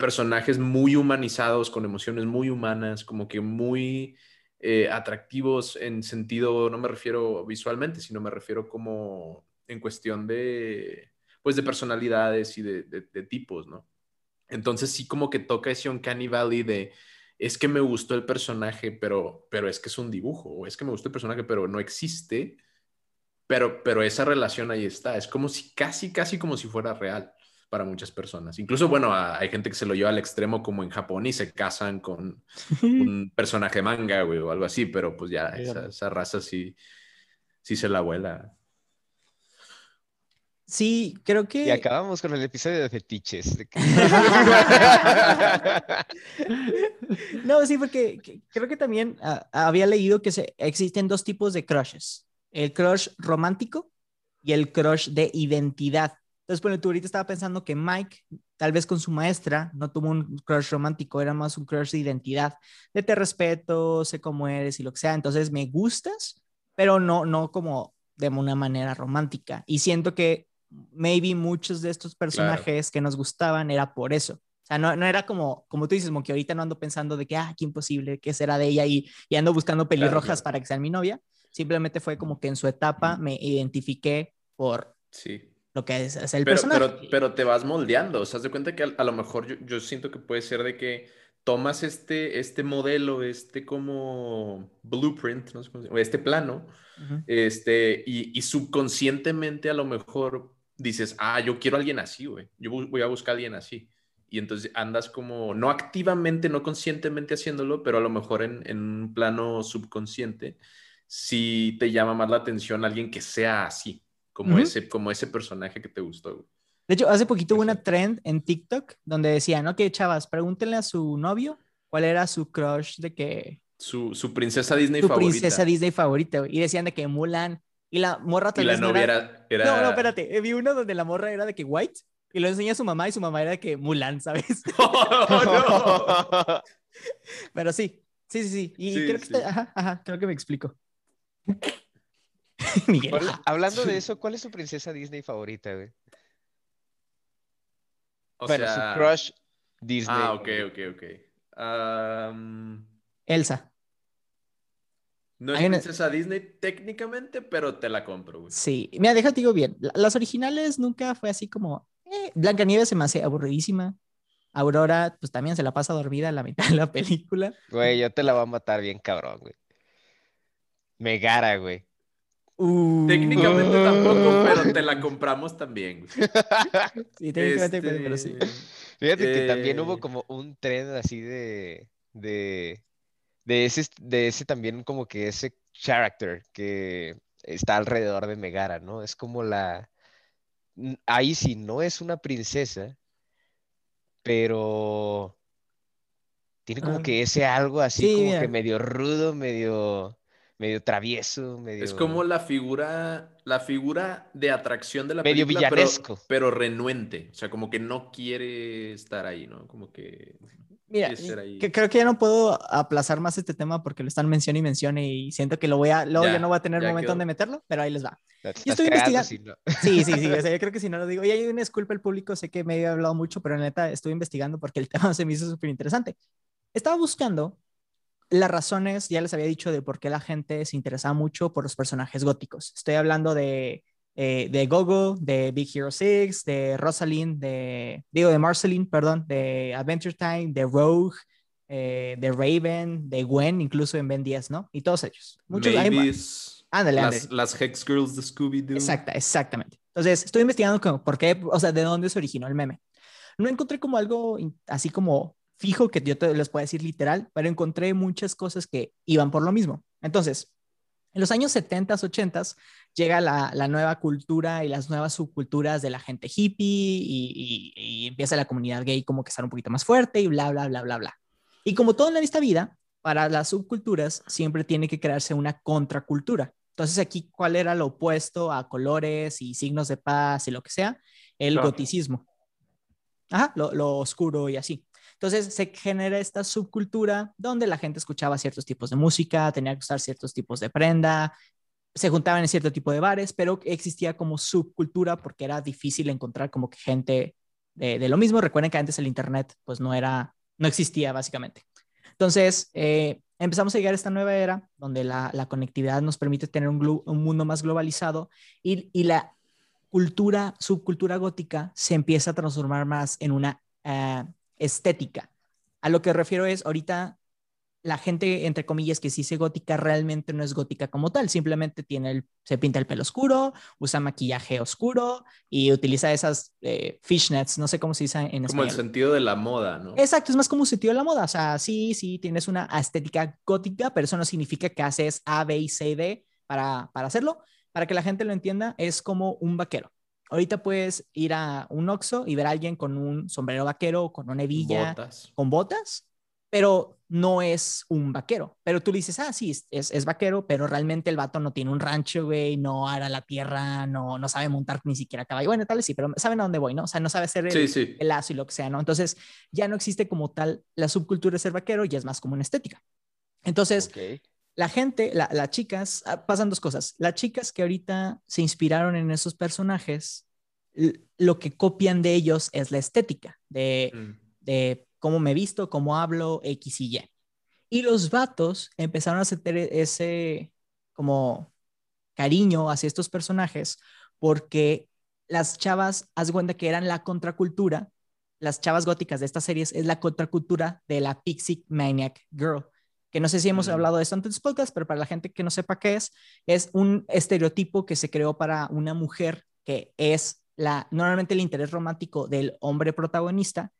personajes muy humanizados, con emociones muy humanas, como que muy eh, atractivos en sentido, no me refiero visualmente, sino me refiero como en cuestión de, pues, de personalidades y de tipos, ¿no? Entonces sí como que toca ese Uncanny Valley de, es que me gustó el personaje, pero, pero es que es un dibujo, o es que me gustó el personaje, pero no existe, pero, pero esa relación ahí está, es como si, casi, casi como si fuera real para muchas personas. Incluso, bueno, hay gente que se lo lleva al extremo como en Japón y se casan con un personaje manga, güey, o algo así, pero pues ya esa, esa raza sí, sí se la vuela. Sí, creo que. Y acabamos con el episodio de fetiches. no, sí, porque creo que también ah, había leído que se, existen dos tipos de crushes: el crush romántico y el crush de identidad. Entonces, bueno, tú ahorita estaba pensando que Mike, tal vez con su maestra, no tuvo un crush romántico, era más un crush de identidad, de te respeto, sé cómo eres y lo que sea. Entonces, me gustas, pero no, no como de una manera romántica. Y siento que maybe muchos de estos personajes que nos gustaban era por eso. O sea, no, no era como, como tú dices, como que ahorita no ando pensando de que, ah, qué imposible, qué será de ella y, y ando buscando pelirrojas para que sea mi novia. Simplemente fue como que en su etapa me identifiqué por sí. lo que es, el personaje. Pero, pero, te vas moldeando. O sea, de cuenta que a, lo mejor yo, yo, siento que puede ser de que tomas este, este modelo, este como blueprint, no sé cómo este plano, este, y, y subconscientemente a lo mejor dices, ah, yo quiero a alguien así, güey. Yo voy a buscar a alguien así. Y entonces andas como, no activamente, no conscientemente haciéndolo, pero a lo mejor en, en un plano subconsciente, sí te llama más la atención alguien que sea así, como, ese, como ese personaje que te gustó. De hecho, hace poquito hubo una trend en TikTok donde decían, ok, chavas, pregúntenle a su novio cuál era su crush de que... Su, su princesa Disney favorita. Su princesa Disney favorita, Y decían de que Mulan y la morra tal y la novia era... No, no, espérate. Eh, vi uno donde la morra era de que white y lo enseña a su mamá y su mamá era de que Mulan, ¿sabes? Oh, Pero sí, sí, sí, sí. Y creo que ajá, ajá, creo que me explico. Miguel. Hablando de eso, ¿cuál es su princesa Disney favorita, güey? O bueno, su crush Disney. Ah, ok, ok, ok. Elsa. No es princesa Disney técnicamente, pero te la compro, güey. Sí, mira, déjate digo bien. Las originales nunca fue así como. Eh, Blancanieves se me hace aburridísima. Aurora, pues también se la pasa dormida en la mitad de la película. Güey, yo te la voy a matar bien cabrón, güey. Megara, güey. Uh. técnicamente tampoco, pero te la compramos también, güey. Sí, técnicamente, pero sí. Este, Fíjate que también hubo eh, como un tren así de, de de ese, de ese también como que ese character que está alrededor de Megara, ¿no? Es como la... Ahí sí, no es una princesa, pero tiene como que ese algo así como que medio rudo, medio medio travieso, medio... Es como la figura, la figura de atracción de la medio película, villanesco. Pero, pero, renuente, o sea, como que no quiere estar ahí, ¿no? Como que... Mira, que creo que ya no puedo aplazar más este tema porque lo están mencionando y mencione y siento que lo voy a, luego ya, no voy a tener momento donde meterlo, pero ahí les va. Yo estoy investigando. Sí, sí, sí, o sea, yo creo que si no lo digo, y hay una disculpa al público, sé que me he hablado mucho, pero neta estoy investigando porque el tema se me hizo súper interesante. Estaba buscando las razones, ya les había dicho, de por qué la gente se interesaba mucho por los personajes góticos. Estoy hablando de eh, de Gogo, de Big Hero 6, de Rosalind, de, digo, de Marceline, perdón, de Adventure Time, de Rogue, eh, de Raven, de Gwen, incluso en Ben 10, ¿no? Y todos ellos. Muchos Mavis, ándale, las, las, Hex Girls de Scooby-Doo. Exacta, exactamente. Entonces, estoy investigando como, por qué, o sea, de dónde se originó el meme. No encontré como algo así como fijo que yo te les pueda decir literal, pero encontré muchas cosas que iban por lo mismo. Entonces, en los años 70, 80 llega la, la, nueva cultura y las nuevas subculturas de la gente hippie y, y, empieza la comunidad gay como que estar un poquito más fuerte y bla, bla, bla, bla, bla. Y como todo en esta vida, para las subculturas siempre tiene que crearse una contracultura. Entonces aquí, ¿cuál era lo opuesto a colores y signos de paz y lo que sea? El goticismo. Ajá, lo, lo oscuro y así. Entonces se genera esta subcultura donde la gente escuchaba ciertos tipos de música, tenía que usar ciertos tipos de prenda, se juntaban en cierto tipo de bares, pero existía como subcultura porque era difícil encontrar como que gente de, lo mismo. Recuerden que antes el Internet pues no era, no existía básicamente. Entonces eh, empezamos a llegar a esta nueva era donde la, conectividad nos permite tener un, mundo más globalizado y, la cultura, subcultura gótica se empieza a transformar más en una eh, estética. A lo que refiero es, ahorita la gente, entre comillas, que sí dice gótica, realmente no es gótica como tal, simplemente tiene el, se pinta el pelo oscuro, usa maquillaje oscuro y utiliza esas eh, fishnets, no sé cómo se dice en español. Como el sentido de la moda, ¿no? Exacto, es más como un sentido de la moda, o sea, sí, sí, tienes una estética gótica, pero eso no significa que haces A, B y C, D para, para hacerlo. Para que la gente lo entienda, es como un vaquero. Ahorita puedes ir a un Oxxo y ver a alguien con un sombrero vaquero, con una hebilla, con botas, pero no es un vaquero. Pero tú dices, ah, sí, es, es, vaquero, pero realmente el vato no tiene un rancho, güey, no ara la tierra, no, no sabe montar ni siquiera caballo. Bueno, tal vez sí, pero saben a dónde voy, ¿no? O sea, no sabe hacer el, el lazo y lo que sea, ¿no? Entonces, ya no existe como tal la subcultura de ser vaquero, ya es más como una estética. Entonces, la gente, las chicas, ah, pasan dos cosas. Las chicas que ahorita se inspiraron en esos personajes, lo que copian de ellos es la estética, de, mm. de cómo me visto, cómo hablo, X y Y. Y los vatos empezaron a sentir ese como cariño hacia estos personajes porque las chavas, haz cuenta que eran la contracultura, las chavas góticas de estas series es la contracultura de la Pixie Maniac Girl que no sé si hemos hablado de esto antes del podcast, pero para la gente que no sepa qué es, es un estereotipo que se creó para una mujer que es la, normalmente el interés romántico del hombre protagonista,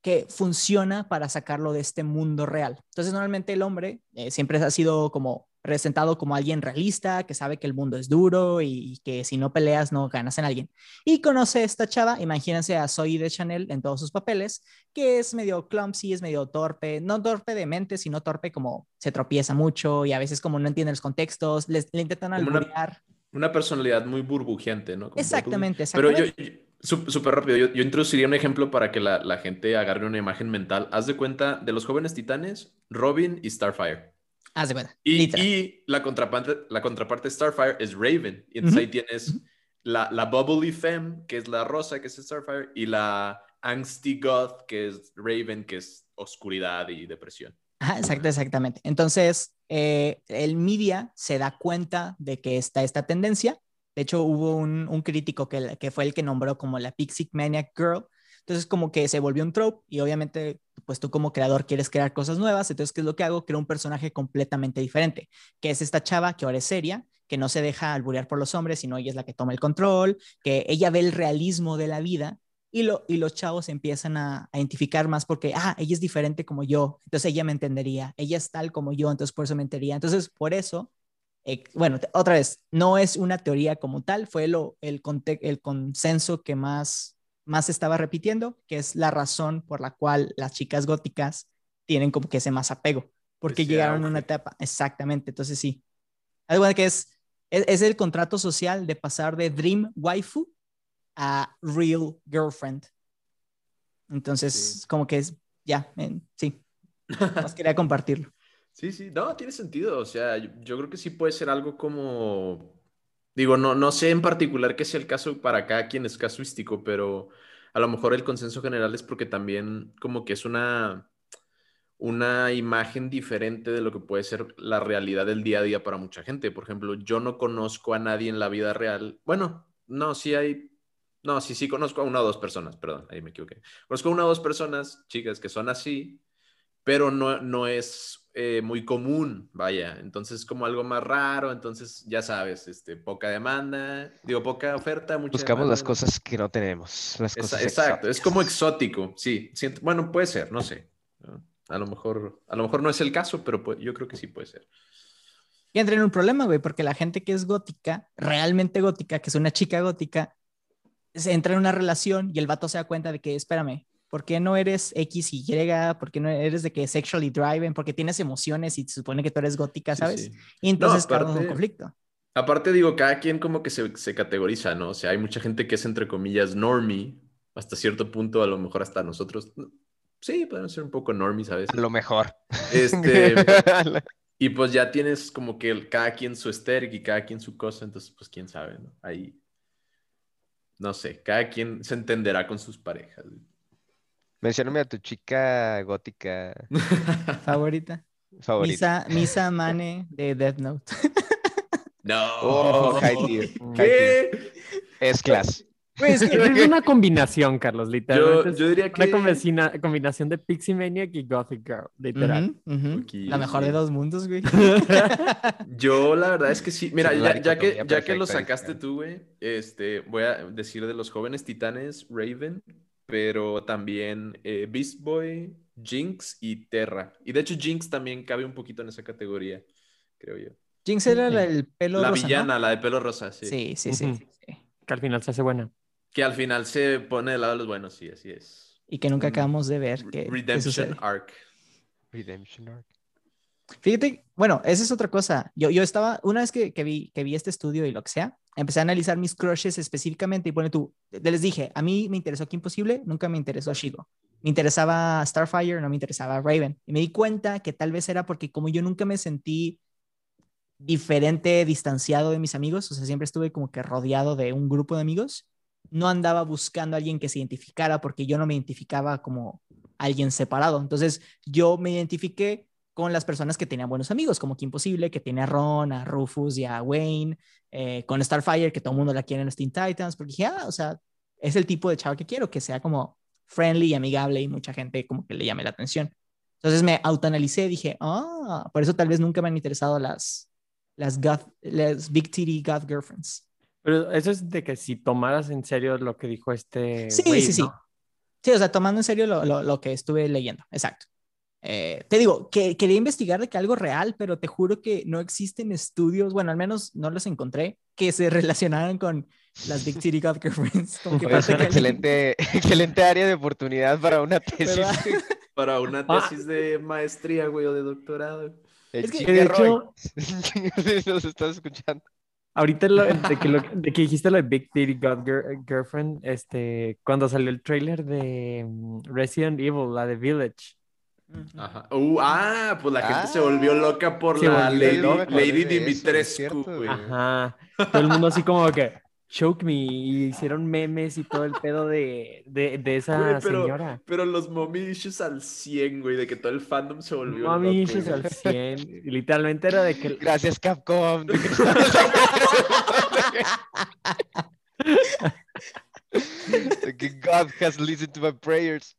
que funciona para sacarlo de este mundo real. Entonces, normalmente el hombre eh, siempre ha sido como presentado como alguien realista, que sabe que el mundo es duro y, que si no peleas no ganas en alguien. Y conoce a esta chava, imagínense a Zoe de Chanel en todos sus papeles, que es medio clumsy, es medio torpe, no torpe de mente, sino torpe como se tropieza mucho y a veces como no entiende los contextos, le intentan alburear. Una, personalidad muy burbujeante, ¿no? exactamente, exactamente. Pero yo, súper rápido, yo, introduciría un ejemplo para que la, la gente agarre una imagen mental. Haz de cuenta de los jóvenes titanes, Robin y Starfire. Haz de Y, y, la, contraparte, la contraparte Starfire es Raven. Y entonces ahí tienes la, la Bubbly Femme, que es la rosa, que es Starfire, y la Angsty Goth, que es Raven, que es oscuridad y depresión. Ajá, exacto, exactamente. Entonces, eh, el media se da cuenta de que está esta tendencia. De hecho, hubo un, un crítico que, que, fue el que nombró como la Pixie Maniac Girl, entonces como que se volvió un trope y obviamente pues tú como creador quieres crear cosas nuevas, entonces ¿qué es lo que hago? Creo un personaje completamente diferente, que es esta chava que ahora es seria, que no se deja alburear por los hombres, sino ella es la que toma el control, que ella ve el realismo de la vida y, lo, y los chavos empiezan a, identificar más porque, ah, ella es diferente como yo, entonces ella me entendería, ella es tal como yo, entonces por eso me entendería. Entonces, por eso, eh, bueno, otra vez, no es una teoría como tal, fue lo, el, el consenso que más más estaba repitiendo, que es la razón por la cual las chicas góticas tienen como que ese más apego, porque llegaron a una etapa, exactamente, entonces sí. Algo que es, es, el contrato social de pasar de Dream Waifu a Real Girlfriend. Entonces, como que es, ya, sí, más quería compartirlo. Sí, sí, no, tiene sentido, o sea, yo creo que sí puede ser algo como Digo, no, no sé en particular qué sea el caso para cada quien es casuístico, pero a lo mejor el consenso general es porque también como que es una, una imagen diferente de lo que puede ser la realidad del día a día para mucha gente. Por ejemplo, yo no conozco a nadie en la vida real. Bueno, no, sí hay. No, sí, sí conozco a una o dos personas, perdón, ahí me equivoqué. Conozco a una o dos personas, chicas, que son así, pero no, no es eh, muy común, vaya. Entonces, como algo más raro, entonces ya sabes, este, poca demanda, digo, poca oferta, mucha Buscamos las cosas que no tenemos. Las cosas exacto, es como exótico, sí. Bueno, puede ser, no sé. A lo mejor, a lo mejor no es el caso, pero yo creo que sí puede ser. Y entra en un problema, güey, porque la gente que es gótica, realmente gótica, que es una chica gótica, se entra en una relación y el vato se da cuenta de que, espérame, ¿por qué no eres X y Y? ¿Por qué no eres de que sexually driven? Porque tienes emociones y se supone que tú eres gótica, ¿sabes? Y entonces no, un conflicto. Aparte, digo, cada quien como que se, se, categoriza, ¿no? O sea, hay mucha gente que es entre comillas normie, hasta cierto punto, a lo mejor hasta nosotros. Sí, podemos ser un poco normies veces. A lo mejor. Este, y pues ya tienes como que cada quien su estéril y cada quien su cosa, entonces pues quién sabe, ¿no? Ahí, no sé, cada quien se entenderá con sus parejas. Mencióname a tu chica gótica. Favorita. Favorita. Misa, Misa Mane de Death Note. no. Oh, high ¿Qué? Es class. Pues es una combinación, Carlos, literalmente. Yo, diría que. Una combinación de Pixie Maniac y Gothic Girl, literal. La mejor de dos mundos, güey. yo, la verdad es que sí. Mira, ya, que, ya que lo sacaste tú, güey, este, voy a decir de los jóvenes titanes, Raven, pero también eh, Beast Boy, Jinx y Terra. Y de hecho, Jinx también cabe un poquito en esa categoría, creo yo. Jinx era el pelo la rosa. La villana, la de pelo rosa, sí. Sí, sí, sí, Que al final se hace buena. Que al final se pone del lado de los buenos, sí, así es. Y que nunca acabamos de ver. Que, Redemption Arc. Redemption Arc. Fíjate, bueno, esa es otra cosa. Yo, yo estaba, una vez que, que, vi, que vi este estudio y lo que sea, empecé a analizar mis crushes específicamente y bueno, tú, les dije, a mí me interesó Aquí Imposible, nunca me interesó Shigo. Me interesaba Starfire, no me interesaba Raven. Y me di cuenta que tal vez era porque como yo nunca me sentí diferente, distanciado de mis amigos, o sea, siempre estuve como que rodeado de un grupo de amigos, no andaba buscando a alguien que se identificara porque yo no me identificaba como alguien separado. Entonces, yo me identifiqué con las personas que tenían buenos amigos, como Kim Possible, que tiene a Ron, a Rufus y a Wayne, eh, con Starfire, que todo el mundo la quiere en los Teen Titans, porque dije, ah, o sea, es el tipo de chavo que quiero, que sea como friendly y amigable y mucha gente como que le llame la atención. Entonces me autoanalicé, dije, ah, por eso tal vez nunca me han interesado las, las, las Big Titty Goth Girlfriends. Pero eso es de que si tomaras en serio lo que dijo este. Sí, sí, sí. Sí, o sea, tomando en serio lo, lo, lo que estuve leyendo. Exacto. Eh, te digo, que quería investigar de que algo real, pero te juro que no existen estudios, bueno, al menos no los encontré, que se relacionaran con las Big City God Girlfriends. es una excelente, excelente área de oportunidad para una tesis. para una ah. tesis de maestría, güey, o de doctorado. es que, de hecho, nos estás escuchando. Ahorita de, que de, que dijiste lo de Big Titty God Girlfriend, este, cuando salió el trailer de mm, Resident Evil, la de Village. Ajá. Uh, ah, pues la gente se volvió ah. loca por la Lady, Lady Dimitrescu, güey. Ajá. Todo el mundo así como que, choke me, y hicieron memes y todo el pedo de, de, de esa pero, señora. Pero los mommy issues al 100, güey, de que todo el fandom se volvió Mommy issues al 100. Literalmente era de que... Gracias, Capcom. que God has listened to my prayers.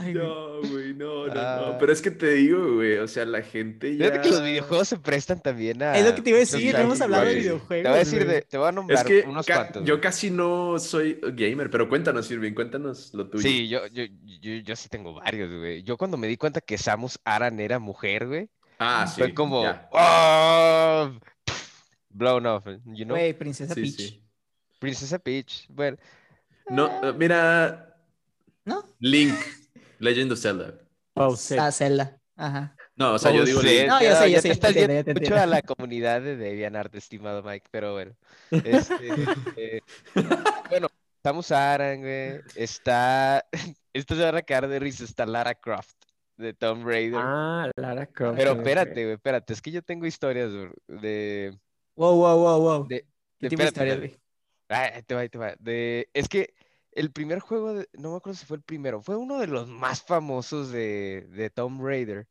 No, güey, no, no, no. Ah. Pero es que te digo, güey, o sea, la gente ya... Fíjate que los videojuegos se prestan también a... Es lo que te iba a decir, hemos hablado de videojuegos. Te voy a decir, de, te voy a nombrar es que unos cuantos. Yo casi no soy gamer, pero cuéntanos, Irving, cuéntanos lo tuyo. Sí, yo, yo, yo, yo sí tengo varios, güey. Yo cuando me di cuenta que Samus Aran era mujer, güey, ah, sí, fue como... Oh, blown off, you know? Güey, Princesa Peach. Sí. Princesa Peach, bueno... No, mira... ¿No? Link. Legend of Zelda. Oh, Ah, Zelda. Ajá. No, o sea, yo digo. No, yo sé, yo sé. Te estás mucho a la comunidad de DeviantArt, estimado Mike, pero bueno. Este, eh, bueno, estamos Aran, güey. Está. Esto se va a quedar de risa. Está Lara Croft de Tomb Raider. Ah, Lara Croft. Pero espérate, güey, espérate. Es que yo tengo historias de. Wow, wow, wow, wow. De, de, ¿Qué tipo de historias, güey? Ah, te va, te va. De... Es que el primer juego, de- no me acuerdo si fue el primero, fue uno de los más famosos de, de Tomb Raider.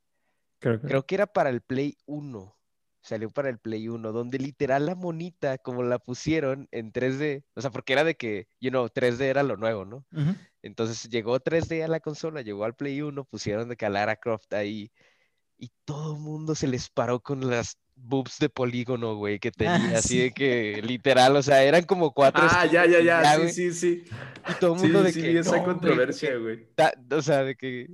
Creo que. Creo que era para el Play 1. Salió para el Play 1, donde literal la monita, como la pusieron en 3D, o sea, porque era de que, you know, 3D era lo nuevo, ¿no? Entonces llegó 3D a la consola, llegó al Play 1, pusieron de que a Lara Croft ahí, y todo el mundo se les paró con las boobs de polígono, güey, que tenía, así sí. de que literal, o sea, eran como cuatro Ah, ya, ya, y ya. güey, Sí, sí, sí. y todo el Sí, mundo de sí, que esa "No, controversia, güey. o sea, de que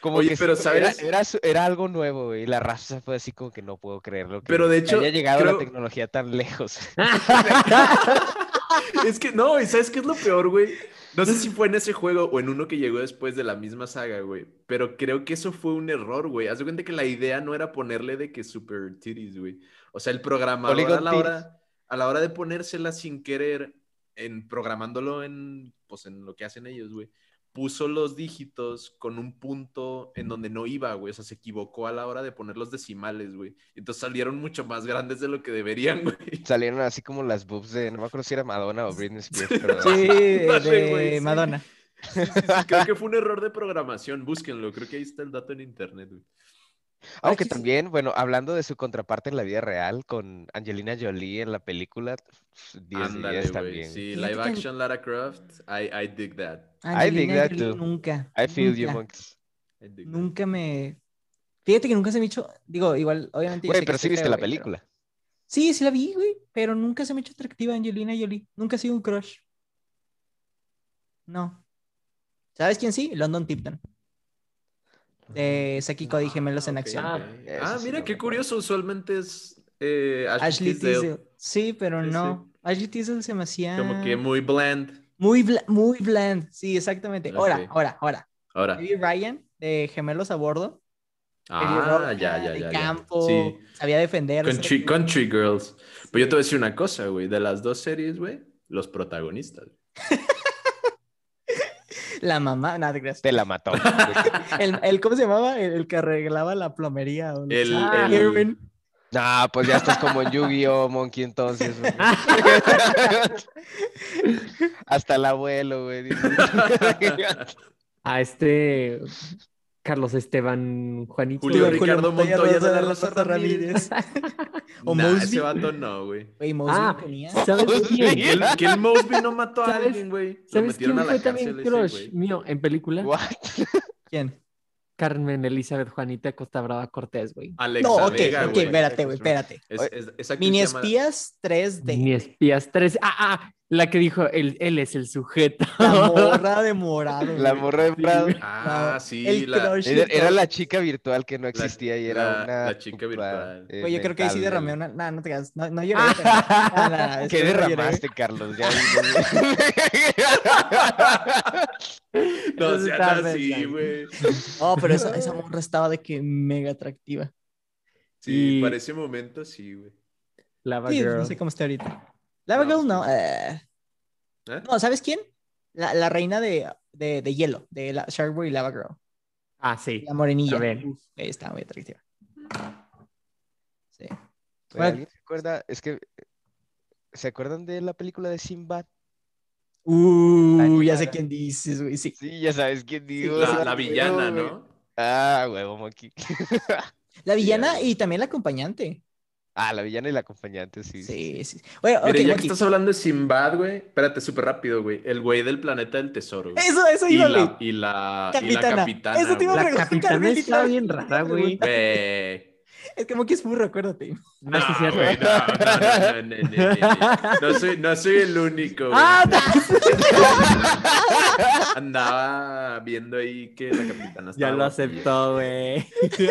como Oye, que pero sí, era- ¿sabes? Era, su- era algo nuevo, güey, y la raza fue así como que no puedo creerlo que Pero de que hecho, haya llegado creo- la tecnología tan lejos. Es que no, ¿y sabes qué es lo peor, güey? No sé si fue en ese juego o en uno que llegó después de la misma saga, güey. Pero creo que eso fue un error, güey. Haz de cuenta que la idea no era ponerle de que super titties, güey. O sea, el programador a la titties. hora, a la hora de ponérsela sin querer, en programándolo en, pues, en lo que hacen ellos, güey, puso los dígitos con un punto en donde no iba, güey. O sea, se equivocó a la hora de poner los decimales, güey. Entonces salieron mucho más grandes de lo que deberían, güey. Salieron así como las boobs de, no me acuerdo si era Madonna o Britney Spears, pero Sí, Dale, de güey, sí. Madonna. Sí, sí, sí, creo que fue un error de programación. Búsquenlo. Creo que ahí está el dato en internet, güey. Aunque también, bueno, hablando de su contraparte en la vida real con Angelina Jolie en la película, 10 de Ándale, 10 güey. también. Sí, live action Lara Croft. I, I dig that. I think Angelina that Jolie too. Nunca. I feel you, nunca, monks. I dig that. Nunca me. Fíjate que nunca se me ha hecho. Digo, igual, obviamente. Güey, pero sí viste la pero- película. Sí, sí la vi, güey. Pero nunca se me ha hecho atractiva Angelina Jolie. Nunca ha sido un crush. No. ¿Sabes quién sí? London Tipton. De Saki Cody Gemelos en Ah, ok, Acción. Ah, Ah, sí mira, no qué curioso. Usualmente es eh, Ashley, Ashley Tisdale. Tisdale. Sí, pero Sí, sí. no. Ashley Tisdale se me hacía. Como que muy bland. Muy, bla- muy bland. Sí, exactamente. Ahora, Ok. ahora, ahora. Ahora. Ryan de Gemelos a Bordo. Ah, pelirroja, ya, ya, de ya. campo. Sí. Sabía defender. Country, country Girls. Pero yo te voy a decir una cosa, güey. De las dos series, güey, los protagonistas. La mamá, nada, te creas. Te la mató. El, el- ¿Cómo se llamaba? El, el que arreglaba la plomería. no El- Irwin. No, pues ya estás como en Yu-Gi-Oh, Monkey, entonces. Hasta el abuelo, güey. A este Carlos Esteban Juanito. Julio Julio Ricardo Montoya Montoya de la Rosa Ramírez. O Nah, Mosby. ese vato no, güey. Güey, Mosby Ah, tenía. ¿sabes quién? Que el, que el Mosby no mató a ¿Sabes- alguien, güey. ¿Sabes quién fue también ese, crush güey. mío en película? What? ¿Quién? Carmen Elizabeth Juanita Costa Brava Cortés, güey. Alexa No, ok, Vega, ok, espérate, güey, espérate. Es- es- actriz Mini espías 3D. Ni espías 3. Ah, ah, la que dijo, él, él es el sujeto. La morra de morado. La güey. morra de Prado. Ah, La- sí, el la, Era, la chica virtual que no existía y era la- una. la chica virtual. eh, Güey, yo creo que ahí sí derramé una. No, no te creas. No, no lloré. no, no, ¿Qué no derramaste, Carlos? Ya, No estaba así, güey. No, pero esa, esa morra estaba de que mega atractiva. Sí, Y- para ese momento sí, güey. Lava Sí, Girl. no sé cómo está ahorita. Lava No, Girl no. eh. ¿Eh? No, ¿sabes quién? La, la reina de, de, de hielo, de la Sharkboy y Lava Girl. Ah, sí. La morenilla. Está muy atractiva. Sí. Bueno. ¿Alguien se acuerda? Es que. ¿Se acuerdan de la película de Sinbad? Uh, ya sé quién dices, güey. Sí. Sí, ya sabes quién digo. La, la villana. ¿no? Ah, huevo, Monkey. La villana y también la acompañante. Ah, la villana y la acompañante, sí. Sí, sí. Bueno, ok, Mire, ya que estás hablando de Sinbad, güey, espérate súper rápido, güey. El güey del planeta del tesoro. güey. Eso, eso y, iba, la, güey. y, la, y la Capitana. capitana. Eso te iba a güey. La preguntar, capitana está bien rara, güey. Güey. Es que Monkey es furro, acuérdate. No, sí es No, güey, no, no, no, no, no, no, no. No soy, no soy el único, güey. Ah, Andaba viendo ahí que la capitana estaba ya lo aceptó, güey.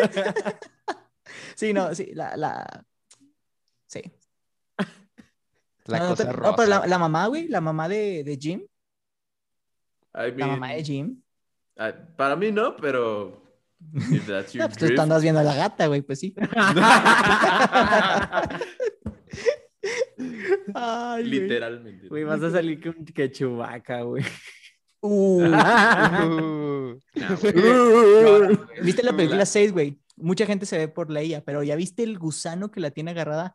Sí, no, sí, la, la... La no, no, cosa pero, rosa. no, pero la, la mamá, güey, la mamá de, de Jim, I la mamá de Jim. para mí no, pero if that's your No, pues tú andas viendo a la gata, güey, pues sí. Ay. Literalmente. Güey, vas a salir con que chubaca, güey. Uh. Uh, Nah, güey. ¿Viste la película 6, güey? Mucha gente se ve por Leia, pero ¿ya viste el gusano que la tiene agarrada?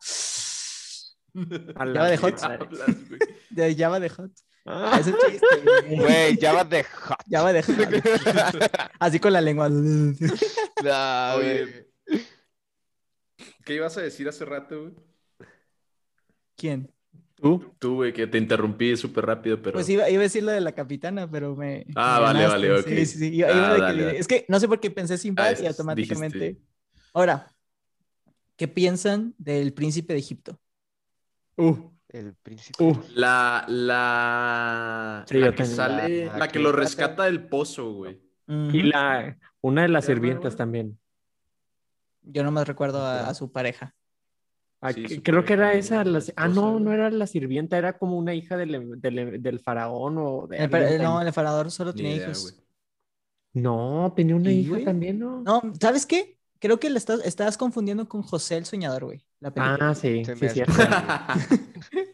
A Ya va de hot. güey. De Java de Hot. Ah, ese chiste, güey. Güey, Java de Hot. Así con la lengua. No, Oye. güey. ¿Qué ibas a decir hace rato, güey? ¿Quién? ¿Tú? Tú, güey, que te interrumpí súper rápido, pero... Pues iba, iba a decir lo de la capitana, pero me. Ah, me vale, ganaste. vale, ok. sí, sí. Iba- Ah, iba de que- dale, dale. Es que no sé por qué pensé Sinbad Ah, y es- automáticamente. dijiste. Ahora, ¿qué piensan del príncipe de Egipto? Uh, El príncipe. uh. La, la, Sí, la que sale, La- la, la que lo rescata del pozo, güey. Y la, una de las ¿Se llama, sirvientas también. Yo nomás recuerdo a, a su pareja. Ah, Sí, que- su creo que era esa. la ah, no, no era la sirvienta, era como una hija del, del, del faraón o de. El no, el emperador solo tenía idea, hijos. No, tenía una ¿Sí, hija también, ¿no? No, ¿sabes qué? Creo que le estás, estás confundiendo con José el Soñador, güey. La película. Ah, sí, Se sí, cierto.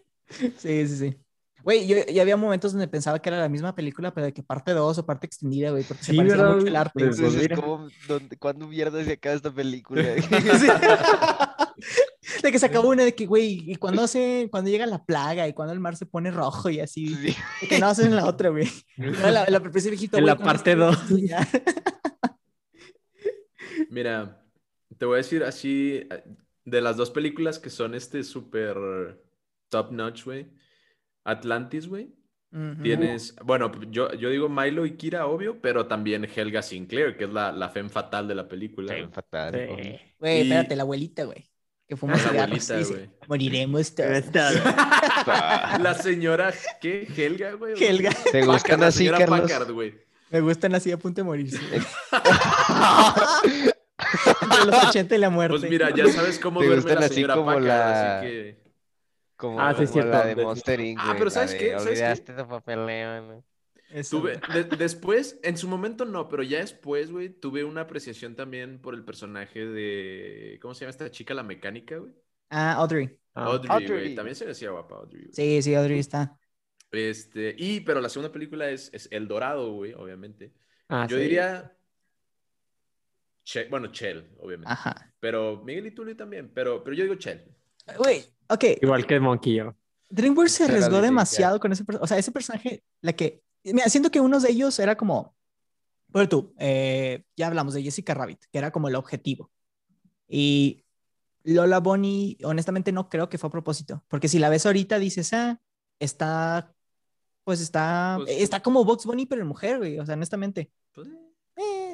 Sí, sí, sí. Güey, yo ya había momentos donde pensaba que era la misma película, pero de que parte 2 o parte extendida, güey, porque se Sí, parecía ¿verdad? mucho el arte. Pues. Entonces, mira. ¿cómo, dónde, ¿cuándo mierda se acaba esta película? De que se acabó una de que, güey, y cuando hace, cuando llega la plaga y cuando el mar se pone rojo y así, Sí. que no hacen la otra, güey. No, la, la príncipe viejito, En la ¿cuándo parte se- dos. Ya. Mira, te voy a decir así, de las dos películas que son este súper top notch, güey. Atlantis, güey. Tienes, bueno, yo, yo digo Milo y Kira, obvio, pero también Helga Sinclair, que es la, la femme fatal de la película. Güey. fatal. Sí. Güey, Y- espérate, la abuelita, güey. Que fuma La abuelita, güey. Moriremos todos. La señora, ¿qué? Helga, güey. Helga. ¿Te gustan así, Carlos? Packard. Me gustan así a punto de morirse. Entre los 80 y la muerte. Pues mira, ya sabes cómo Te duerme gustan la así señora como Packard, la- así que... Como, Ah, sí, es como cierto. la de Monster Inc. Ah, pero ¿sabes de qué? ¿Sabes qué? Olvidaste tu papeleo, ¿no? Tuve, de- después, en su momento no, pero ya después, güey, tuve una apreciación también por el personaje de, ¿cómo se llama esta chica, la mecánica, güey? Ah, Audrey. Ah, Audrey, Audrey. güey, también se decía guapa Audrey, güey. Sí, sí, Audrey está. Este, y, pero la segunda película es, es El Dorado, güey, obviamente. ah, Yo sí. diría, Che- bueno, Chell, obviamente. Ajá. Pero Miguel y Tulio también, pero, pero yo digo Chell. Güey, ok. Igual que yo. DreamWorks se arriesgó demasiado con ese personaje. O sea, ese personaje, la que. Mira, siento que uno de ellos era como. Bueno, tú, eh, ya hablamos de Jessica Rabbit, que era como el objetivo. Y Lola Bonnie, honestamente, no creo que fue a propósito. Porque si la ves ahorita, dices, ah, está. Pues está. Pues- está como Box Bunny, pero en mujer, güey. O sea, honestamente. Pues,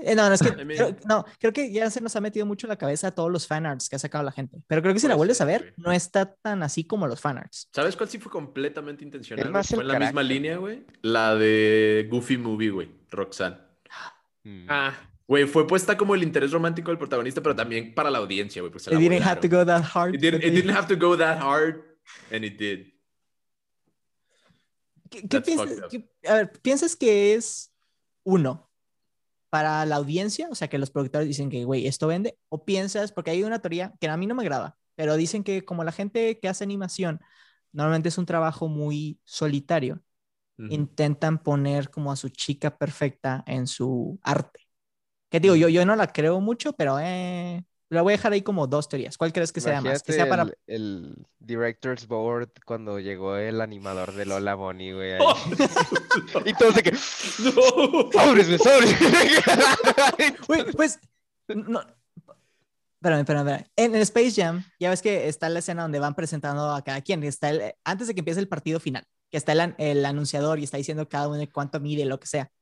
eh. No, no, es que, creo, no, creo que ya se nos ha metido mucho en la cabeza todos los fanarts que ha sacado la gente. Pero creo que si la vuelves a ver, güey. no está tan así como los fanarts. ¿Sabes cuál sí fue completamente intencional? Fue en la misma línea, güey. La de Goofy Movie, güey. Roxanne. Mm. Ah, Güey, fue puesta como el interés romántico del protagonista, pero también para la audiencia, güey. Pues It didn't have to go that hard. It didn't, it didn't have to go that hard, and it did. ¿Qué, piensas? a ver, ¿piensas que es uno para la audiencia? O sea, que los productores dicen que, güey, esto vende. ¿O piensas, porque hay una teoría que a mí no me agrada, pero dicen que como la gente que hace animación normalmente es un trabajo muy solitario, intentan poner como a su chica perfecta en su arte. ¿Qué digo? Yo, yo no la creo mucho, pero eh, la voy a dejar ahí como dos teorías. ¿Cuál crees que sea más? Que sea para... el, el Director's Board cuando llegó el animador de Lola Bonnie, güey. ahí. y todos de que... No. ¡Sobres, güey, sobres! Güey, pues. No. Espérame, espérame, espérame. En el Space Jam, ya ves que está la escena donde van presentando a cada quien. Está el- antes de que empiece el partido final, que está el, an- el anunciador y está diciendo cada uno cuánto mide, lo que sea.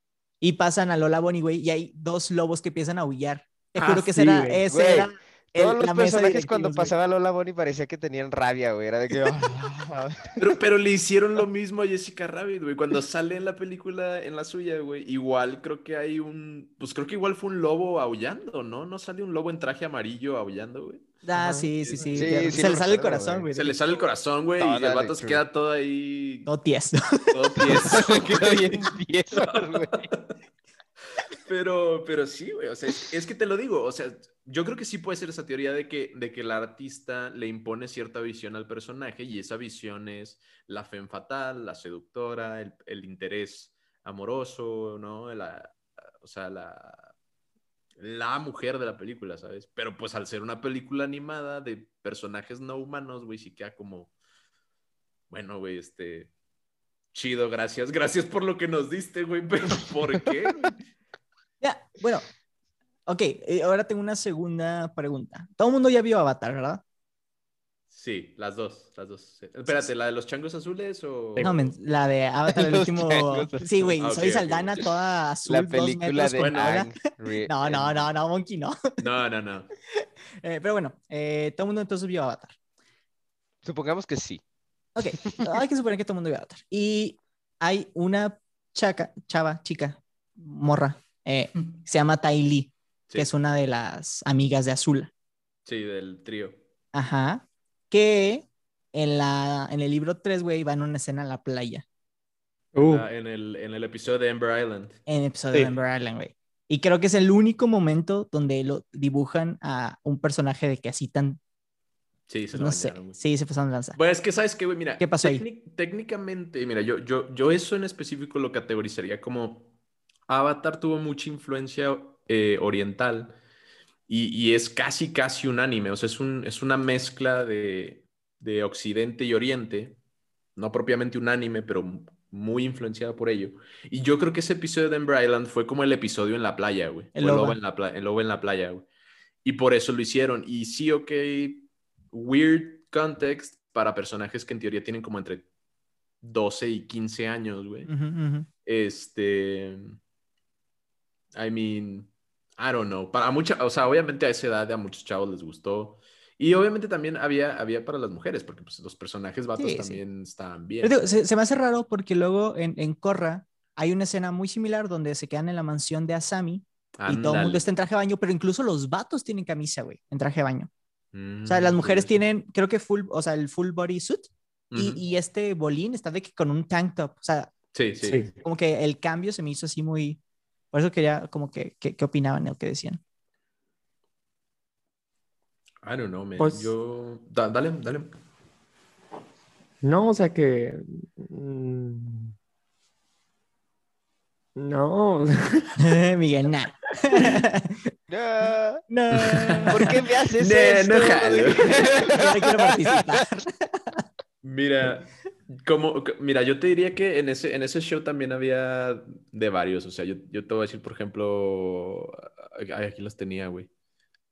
Y pasan a Lola Bonnie, güey, y hay dos lobos que empiezan a aullar. Te Ah, juro que sí, ese era, güey. ese Güey, era el- Todos los personajes cuando pasaba Lola Bonnie parecía que tenían rabia, güey. Era de que... "Ah, Pero, pero le hicieron lo mismo a Jessica Rabbit, güey. Cuando sale en la película, en la suya, güey. Igual creo que hay un. Pues creo que igual fue un lobo aullando, ¿no? ¿No sale un lobo en traje amarillo aullando, güey? Ah, Ajá. sí, sí, sí. Sí, se le sale el corazón, güey. Se le sale el corazón, güey. Y el vato se queda todo ahí. Todo tieso. Todo tieso. Quedó bien tieso, güey. Pero, pero sí, güey. O sea, es, que te lo digo. O sea, yo creo que sí puede ser esa teoría de que, de que el artista le impone cierta visión al personaje y esa visión es la femme fatal, la seductora, el, interés amoroso, ¿no? La, o sea, la, la mujer de la película, ¿sabes? Pero pues al ser una película animada de personajes no humanos, güey, sí queda como, bueno, güey, este, chido, gracias. Gracias por lo que nos diste, güey, pero ¿por qué? Ya, bueno. Ok, eh, ahora tengo una segunda pregunta. Todo el mundo ya vio Avatar, ¿verdad? Sí, las dos, las dos. Espérate, ¿la de los changos azules o...? No, la de Avatar, el último... Sí, güey, soy Saldana toda azul, La dos película metros de con. Ang, No, no, no, no, Monkey no. No, no, no. Eh, pero bueno, eh, todo el mundo entonces vio Avatar. Supongamos que sí. Ok, hay que suponer que todo el mundo vio Avatar. Y hay una chaca, chava, chica, morra, eh, se llama Tai Lee, Sí, que es una de las amigas de Azula. sí, del trío. Ajá. Que en, la, en el libro 3, güey, van a una escena en la playa. Uh, Ah, en, el, en el episodio de Ember Island. En el episodio Sí. de Ember Island, güey. Y creo que es el único momento donde lo dibujan a un personaje de que así tan, Sí, se lo no sé. Sí, se pasaron de lanza. Pues es que, ¿sabes qué, güey? Mira, ¿Qué pasó ahí? técnic- técnicamente, mira, yo, yo, yo eso en específico lo categorizaría como Avatar tuvo mucha influencia eh, oriental y, y es casi, casi un anime, o sea, es, un, es una mezcla de, de Occidente y Oriente, no propiamente un anime, pero muy influenciado por ello. Y yo creo que ese episodio de Ember Island fue como el episodio en la playa, güey. El lobo. en la, pla- el lobo en la playa, güey. Y por eso lo hicieron. Y sí, ok, weird context para personajes que en teoría tienen como entre 12 y 15 años, güey. Este. I mean, I don't know. Para mucha, o sea, obviamente a esa edad a muchos chavos les gustó. Y obviamente también había, había para las mujeres, porque pues, los personajes vatos Sí, sí. también estaban bien. Pero digo, se, se me hace raro porque luego en, en Korra hay una escena muy similar donde se quedan en la mansión de Asami y todo el mundo está en traje de baño, pero incluso los vatos tienen camisa, güey, en traje de baño. O sea, Mm, las mujeres curioso. tienen, creo que full, o sea, el full body suit y, Ujú. y este bolín está de que con un tank top. O sea, Sí, sí. sí. como que el cambio se me hizo así muy... Por eso quería como que, que- ¿qué opinaban o qué decían? I don't know, man. Pues- Yo. da- dale, dale. No, o sea que. mm, No. Miguel, nah. No, no. ¿Por qué me haces No, esto? no no quiero participar. Mira, como, mira, yo te diría que en ese, en ese show también había de varios. O sea, yo, yo te voy a decir, por ejemplo, aquí los tenía, güey.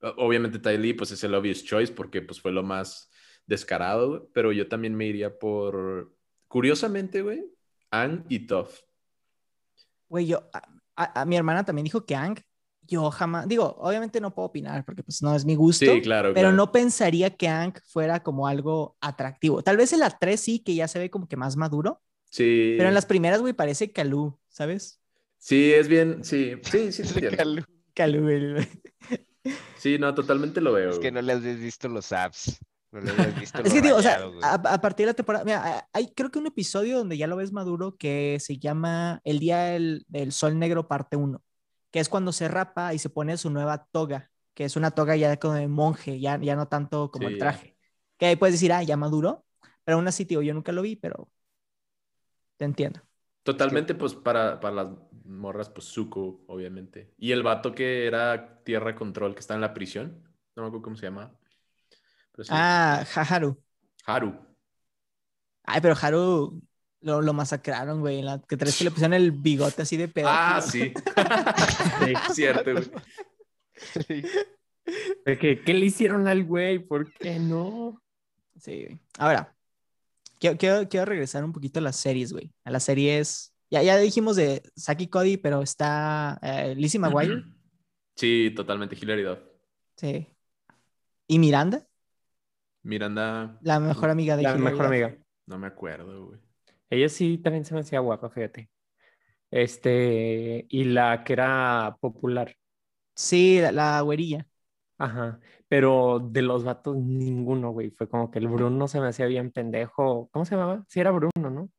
Obviamente Ty Lee, pues es el obvious choice porque pues fue lo más descarado, güey, pero yo también me iría por, curiosamente, güey, Ang y Toph. Güey, yo, a mi hermana también dijo que Ang, yo jamás, digo, obviamente no puedo opinar porque pues no es mi gusto, Sí, claro, pero claro. no pensaría que Ang fuera como algo atractivo. Tal vez en la 3 sí, que ya se ve como que más maduro, Sí, pero en las primeras, güey, parece Calú, ¿sabes? sí, es bien, sí, sí, sí, te. Calú. Calú, el... Sí, no, totalmente lo veo. Es que güey. no le has visto los apps. No le has visto Es que digo, o sea, güey. a, a partir de la temporada, mira, hay creo que un episodio donde ya lo ves maduro que se llama El Día del, del Sol Negro parte 1, que es cuando se rapa y se pone su nueva toga, que es una toga ya como de monje, ya, ya no tanto como Sí, el ya. traje. Que ahí puedes decir, ah, ya maduro, pero aún así, tío, yo nunca lo vi, pero te entiendo. Totalmente, pues para, para las morras, pues Zuko, obviamente. Y el vato que era Tierra Control, que está en la prisión. No me acuerdo cómo se llama. Sí. Ah, Haru. Haru. Ay, pero Haru lo, lo masacraron, güey. en La que tres que le pusieron el bigote así de pedo. Ah, sí. Sí. Cierto, güey. Sí. Que, ¿Qué le hicieron al güey? ¿Por qué no? Sí, güey. Ahora, quiero, quiero, quiero regresar un poquito a las series, güey. A las series. Ya, ya dijimos de Saki Cody, pero está eh, Lizzie McGuire. Sí, totalmente. Hilary Duff. Sí. ¿Y Miranda? Miranda, La mejor amiga de La Hilary mejor Duff. amiga. no me acuerdo, güey. Ella sí también se me hacía guapa, fíjate. Este, y la que era popular. Sí, la, la güerilla. Ajá. Pero de los vatos, ninguno, güey. Fue como que el Bruno se me hacía bien pendejo. ¿Cómo se llamaba? Sí, era Bruno, ¿no?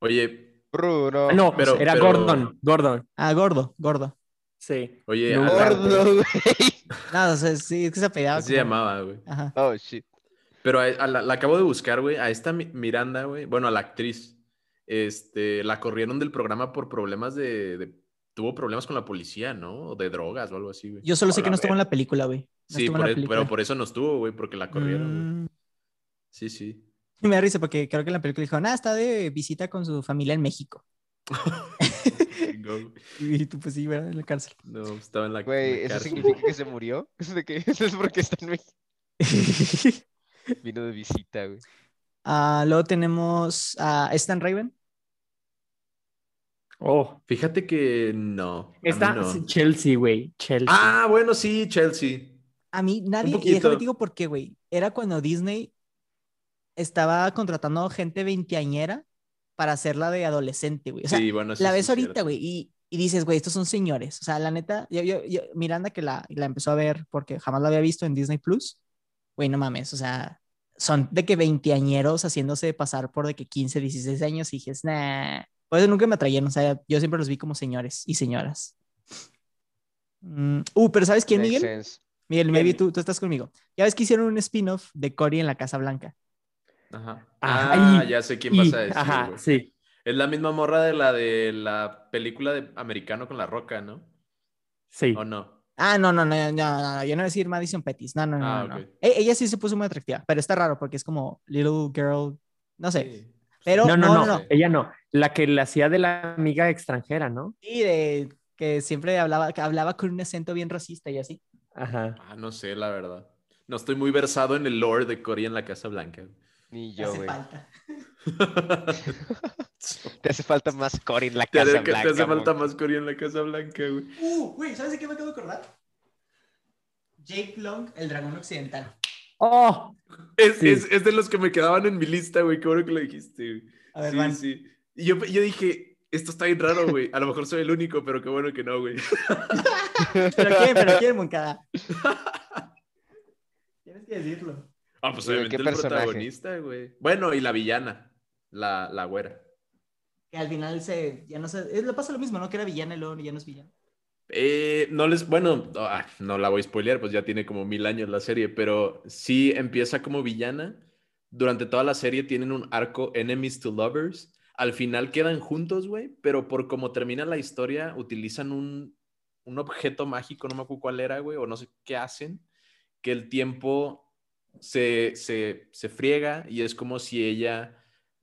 Oye, Bruno. Ah, no, pero- era pero- Gordon. Gordon. Ah, gordo, gordo. Sí. oye, No, Gordo, güey. No, o sea, sí, es que se apellidaba. así se como- llamaba, güey. Ajá. Oh, shit. Pero a- a la, la acabo de buscar, güey. A esta Mi- Miranda, güey. Bueno, a la actriz. Este, la corrieron del programa por problemas de, de- Tuvo problemas con la policía, ¿no? O de drogas o algo así, güey. Yo solo sé que no estuvo en la película, güey. No Sí, por e- película. pero por eso no estuvo, güey, porque la corrieron. Mm, Sí, sí. Y me da risa porque creo que en la película dijo, nada, está de visita con su familia en México. y tú, pues sí, ¿verdad? En la cárcel. No, estaba en la, Güey, ¿eso significa que se murió? ¿Eso de que eso es porque está en México? Vino de visita, güey. Ah, luego tenemos a Stan Raven. Oh, fíjate que no. Está Chelsea, güey. Chelsea. Ah, bueno, sí, Chelsea. A mí nadie, y déjame digo por qué, güey. Era cuando Disney estaba contratando gente veinteañera para hacerla de adolescente, güey. O sea, la ves ahorita, güey, y, y, dices, güey, estos son señores. O sea, la neta, yo, yo, Miranda que la, la empezó a ver porque jamás la había visto en Disney Plus, güey, no mames, o sea, son de que veinteañeros haciéndose pasar por de que 15, 16 años y dices, nah. Por eso nunca me atrayeron, o sea, yo siempre los vi como señores y señoras. Mm, uh, pero ¿sabes quién, Miguel? Miguel, maybe tú, tú estás conmigo. Ya ves que hicieron un spin-off de Cory en la Casa Blanca. Ajá. Ah, ya sé quién vas a decir. Ajá, sí. Es la misma morra de la de la película de Americano con la Roca, ¿no? Sí. ¿O no? Ah, no, no, no, no, no, yo no voy a decir Madison Pettis. No, no, no. Ah, no, e, ella sí se puso muy atractiva, pero está raro porque es como Little Girl, no sé. Pero no no, no, ella no. La que le hacía de la amiga extranjera, ¿no? Sí, de que siempre hablaba, que hablaba con un acento bien racista y así. Ajá. Ah, no sé, la verdad. No estoy muy versado en el lore de Cory en la Casa Blanca. Ni yo, güey. Te hace falta más Cory en la Casa Blanca. Te hace falta más Cory en la Casa Blanca, güey. Uh, güey, ¿sabes de qué me acabo de acordar? Jake Long, el dragón occidental. Oh, es, es, es, de los que me quedaban en mi lista, güey. Qué bueno que lo dijiste, güey. A ver, sí, sí. Y yo, yo dije, esto está bien raro, güey. A lo mejor soy el único, pero qué bueno que no, güey. pero quién, pero quién, Moncada. Tienes que decirlo. Ah, pues obviamente el protagonista, güey. Bueno, y la villana, la, la güera. Que al final se, ya no sé, le pasa lo mismo, ¿no? Que era villana y luego ya no es villana. Eh, no les, bueno, ah, no la voy a spoilear, pues ya tiene como mil años la serie, pero sí empieza como villana. Durante toda la serie tienen un arco enemies to lovers. Al final quedan juntos, güey, pero por como termina la historia, utilizan un, un objeto mágico, no me acuerdo cuál era, güey, o no sé qué hacen, que el tiempo se, se, friega y es como si ella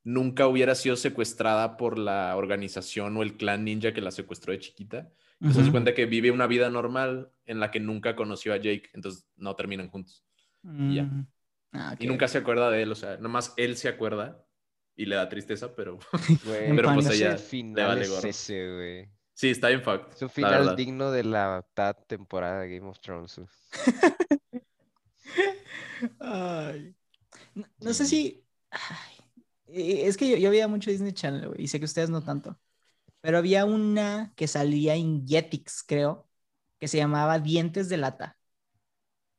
nunca hubiera sido secuestrada por la organización o el clan ninja que la secuestró de chiquita. Entonces se cuenta que vive una vida normal en la que nunca conoció a Jake, entonces no terminan juntos. Y ya. Mm. Ah, y nunca se acuerda de él, o sea, nomás él se acuerda y le da tristeza, pero, pero pues ella le vale ese, Sí, está bien fucked. Es un final digno de la temporada de Game of Thrones. Ay. No, sé si. Es que yo, veía mucho Disney Channel, y sé que ustedes no tanto. Pero había una que salía en Jetix, creo, que se llamaba Dientes de Lata.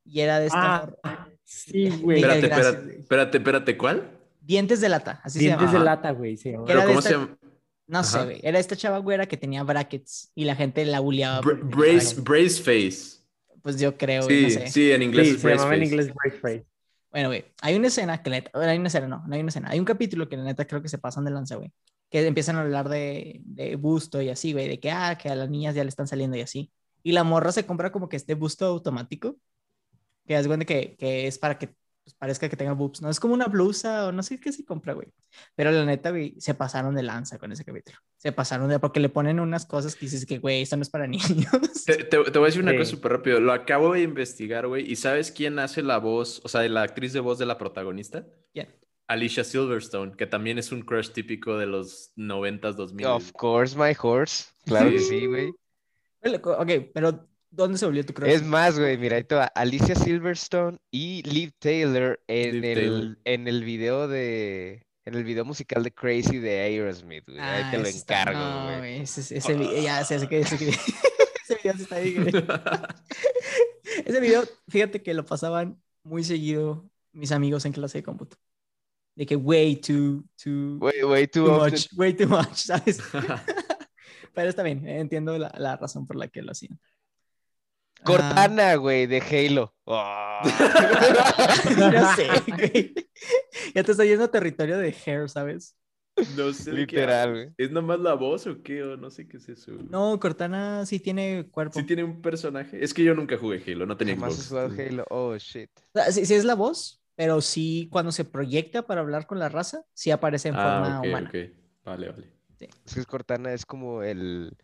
Y era de esta. Ah, sí, güey. Espérate, espérate, espérate, ¿cuál? Dientes de Lata, así Dientes se de Lata, güey. cómo se llama? No sé, güey. Era esta chava güera que tenía brackets y la gente la bulleaba. brace, brace face. Pues yo creo, sí, no sé. Sí, en inglés sí, se llama en inglés brace face. Bueno, güey, hay una escena que neta, hay una escena, no, no hay una escena, hay un capítulo que la neta creo que se pasan de lanza, güey, que empiezan a hablar de, de busto y así, güey, de que, ah, que a las niñas ya le están saliendo y así. Y la morra se compra como que este busto automático, que es bueno que, que es para que pues, parezca que tenga boobs, ¿no? Es como una blusa o no sé qué se compra, güey. Pero la neta, güey, se pasaron de lanza con ese capítulo. Se pasaron de... Porque le ponen unas cosas que dices que, güey, esto no es para niños. Te, voy a decir una cosa súper rápido. Lo acabo de investigar, güey. ¿Y sabes quién hace la voz, o sea, la actriz de voz de la protagonista? ¿Quién? Alicia Silverstone, que también es un crush típico de los 90s, 2000. Of course, my horse. Claro que sí, güey. Ok, pero ¿Dónde se volvió tu crush? Es más, güey, mira, ahí va. Alicia Silverstone y Liv Taylor en, el, en el video de. En el video musical de Crazy de Aerosmith, güey. ahí te lo encargo, güey. No, ese, ese, video, ya sé, que ese, ese video sí está ahí, güey. ese video, fíjate que lo pasaban muy seguido mis amigos en clase de cómputo. De que way too, too, way, way too, too much, way too much, ¿sabes? Pero está bien, entiendo la, la razón por la que lo hacían. Cortana, güey, de Halo. Oh. sé, güey. Ya te estoy yendo a territorio de Hair, ¿sabes? No sé. Literal, güey. ¿Es nomás la voz o qué? O no sé qué es eso. No, Cortana sí tiene cuerpo. Sí tiene un personaje. Es que yo nunca jugué Halo, no tenía Jamás has jugado Halo. Oh, shit. Si, es la voz, pero sí cuando se proyecta para hablar con la raza, sí aparece en Ah, forma ok, humana. ok. Vale, vale. Es que Cortana es como el...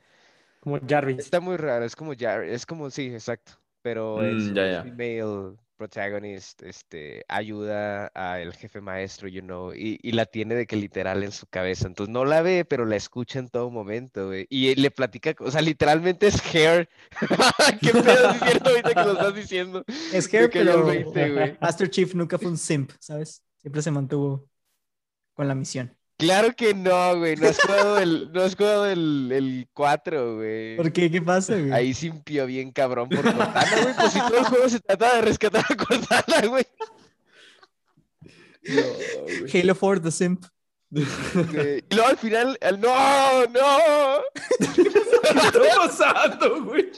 Como Jarvis. Está muy raro, es como Jar, es como, sí, exacto. Pero es Mm, un ya, ya. female protagonist, este, ayuda al jefe maestro, you know, y, y la tiene de que literal en su cabeza. Entonces no la ve, pero la escucha en todo momento, güey. Y le platica, o sea, literalmente es hair. ¿Qué pedo es cierto ahorita que lo estás diciendo? Es el pero 20, güey. Master Chief nunca fue un simp, ¿sabes? Siempre se mantuvo con la misión. Claro que no, güey. No has jugado el, no has jugado el, el 4, güey. ¿Por qué? ¿Qué pasa, güey? Ahí simpió bien cabrón por Cortana, güey. Pues si todo el juego se trata de rescatar a Cortana, güey. Halo 4 The Simp. güey. Y luego al final, al- ¡no! ¡No! ¿Qué está pasando, güey?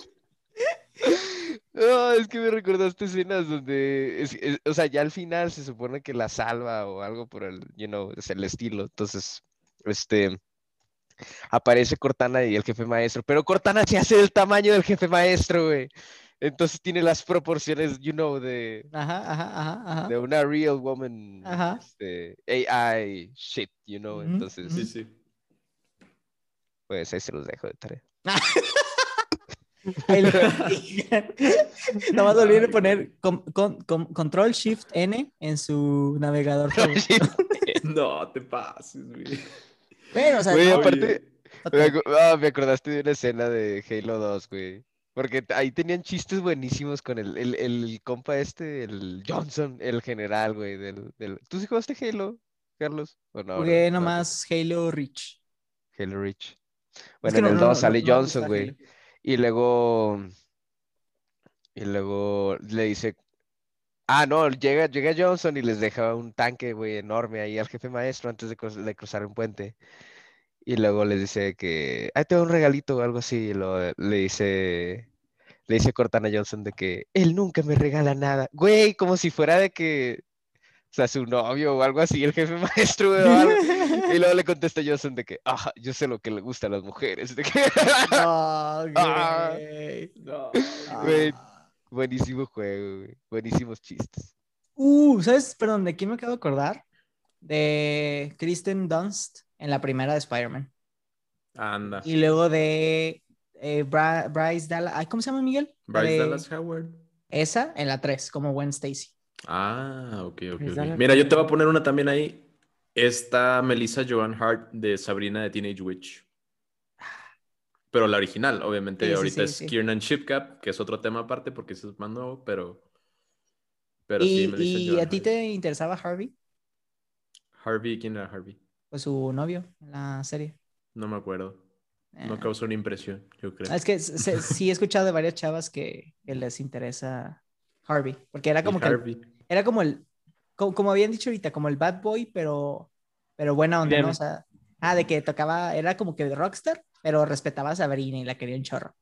No, es que me recordaste escenas donde, es- es- o sea, ya al final se supone que la salva o algo por el, you know, es el estilo. Entonces, este, aparece Cortana y el jefe maestro, pero Cortana se hace del tamaño del jefe maestro, güey. Entonces tiene las proporciones, you know, de, Ajá, ajá, ajá, ajá. de una real woman, Ajá. este, AI shit, you know. Entonces, Sí, sí. pues ahí se los dejo de tarea. Digan. Nomás olviden poner con- con- con- Control Shift N en su navegador. No, te pases, güey. Bueno, o sea, Güey, no, aparte. Me, ah, me acordaste de una escena de Halo 2, güey. Porque ahí tenían chistes buenísimos con el, el, el compa este, el Johnson, el general, güey. Del, del... ¿Tú sí jugaste Halo, Carlos? ¿O no, Jugué? No, nomás Halo Reach. Halo Reach. Es Bueno, que en no- el no- 2 no- sale Johnson, güey. Halo. Y luego. Y luego le dice. Ah, no, llega, llega Johnson y les deja un tanque, güey, enorme ahí al jefe maestro antes de, cruz- de cruzar un puente. Y luego les dice que. Ahí te un regalito o algo así. Y luego le dice. Le dice Cortana Johnson de que él nunca me regala nada. Güey, como si fuera de que. O sea, su novio o algo así, el jefe maestro. Y luego le contesta Johnson de que, ah, yo sé lo que le gusta a las mujeres. De que... No, Ah. güey. No. Güey. Ah. Buenísimo juego, güey. Buenísimos chistes. Uh, ¿sabes? Perdón, ¿de quién me acabo de acordar? De Kristen Dunst en la primera de Spider-Man. Anda. Y luego de eh, Bra- Bryce Dallas. ay, ¿Cómo se llama Miguel? Bryce de- Dallas Howard. Esa en la 3, como Gwen Stacy. Ah, ok, ok. Bryce ok. Dallas Mira, yo te voy a poner una también ahí. Está Melissa Joan Hart de Sabrina de Teenage Witch. Pero la original, obviamente, Sí, ahorita sí, es. Kiernan Shipcap, que es otro tema aparte porque es más nuevo, pero. Pero ¿Y, sí, Melissa y Joan a ti te interesaba Harvey? Harvey, ¿quién era Harvey? Pues su novio en la serie. No me acuerdo. No Eh, causó una impresión, yo creo. Es que se- sí he escuchado de varias chavas que, que les interesa Harvey, porque era Y como que el- era como el, como, como habían dicho ahorita, como el bad boy, pero, pero buena onda, ¿no? O sea, ah, de que tocaba, era como que de rockstar, pero respetaba a Sabrina y la quería un chorro.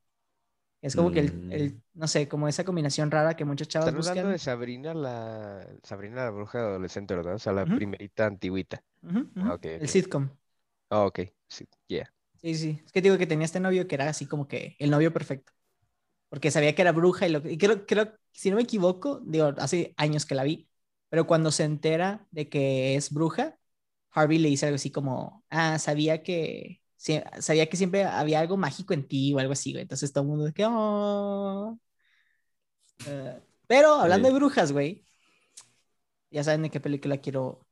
Es como que el, Mm. el- no sé, como esa combinación rara que muchas chavas Están hablando buscan. de Sabrina la... Sabrina la bruja adolescente, ¿verdad? O sea, la Ujú. primerita antiguita. Ujú, Ah, ok, El ok. sitcom. Ah, ok. Sí, yeah. Sí, sí. Es que digo que tenía este novio que era así como que el novio perfecto. Porque sabía que era bruja y, lo, y creo, creo, si no me equivoco, digo, hace años que la vi, pero cuando se entera de que es bruja, Harvey le dice algo así como, ah, sabía que, sí, sabía que siempre había algo mágico en ti o algo así, güey. Entonces todo el mundo de que, oh. Eh, pero hablando Sí. de brujas, güey, ya saben de qué película quiero,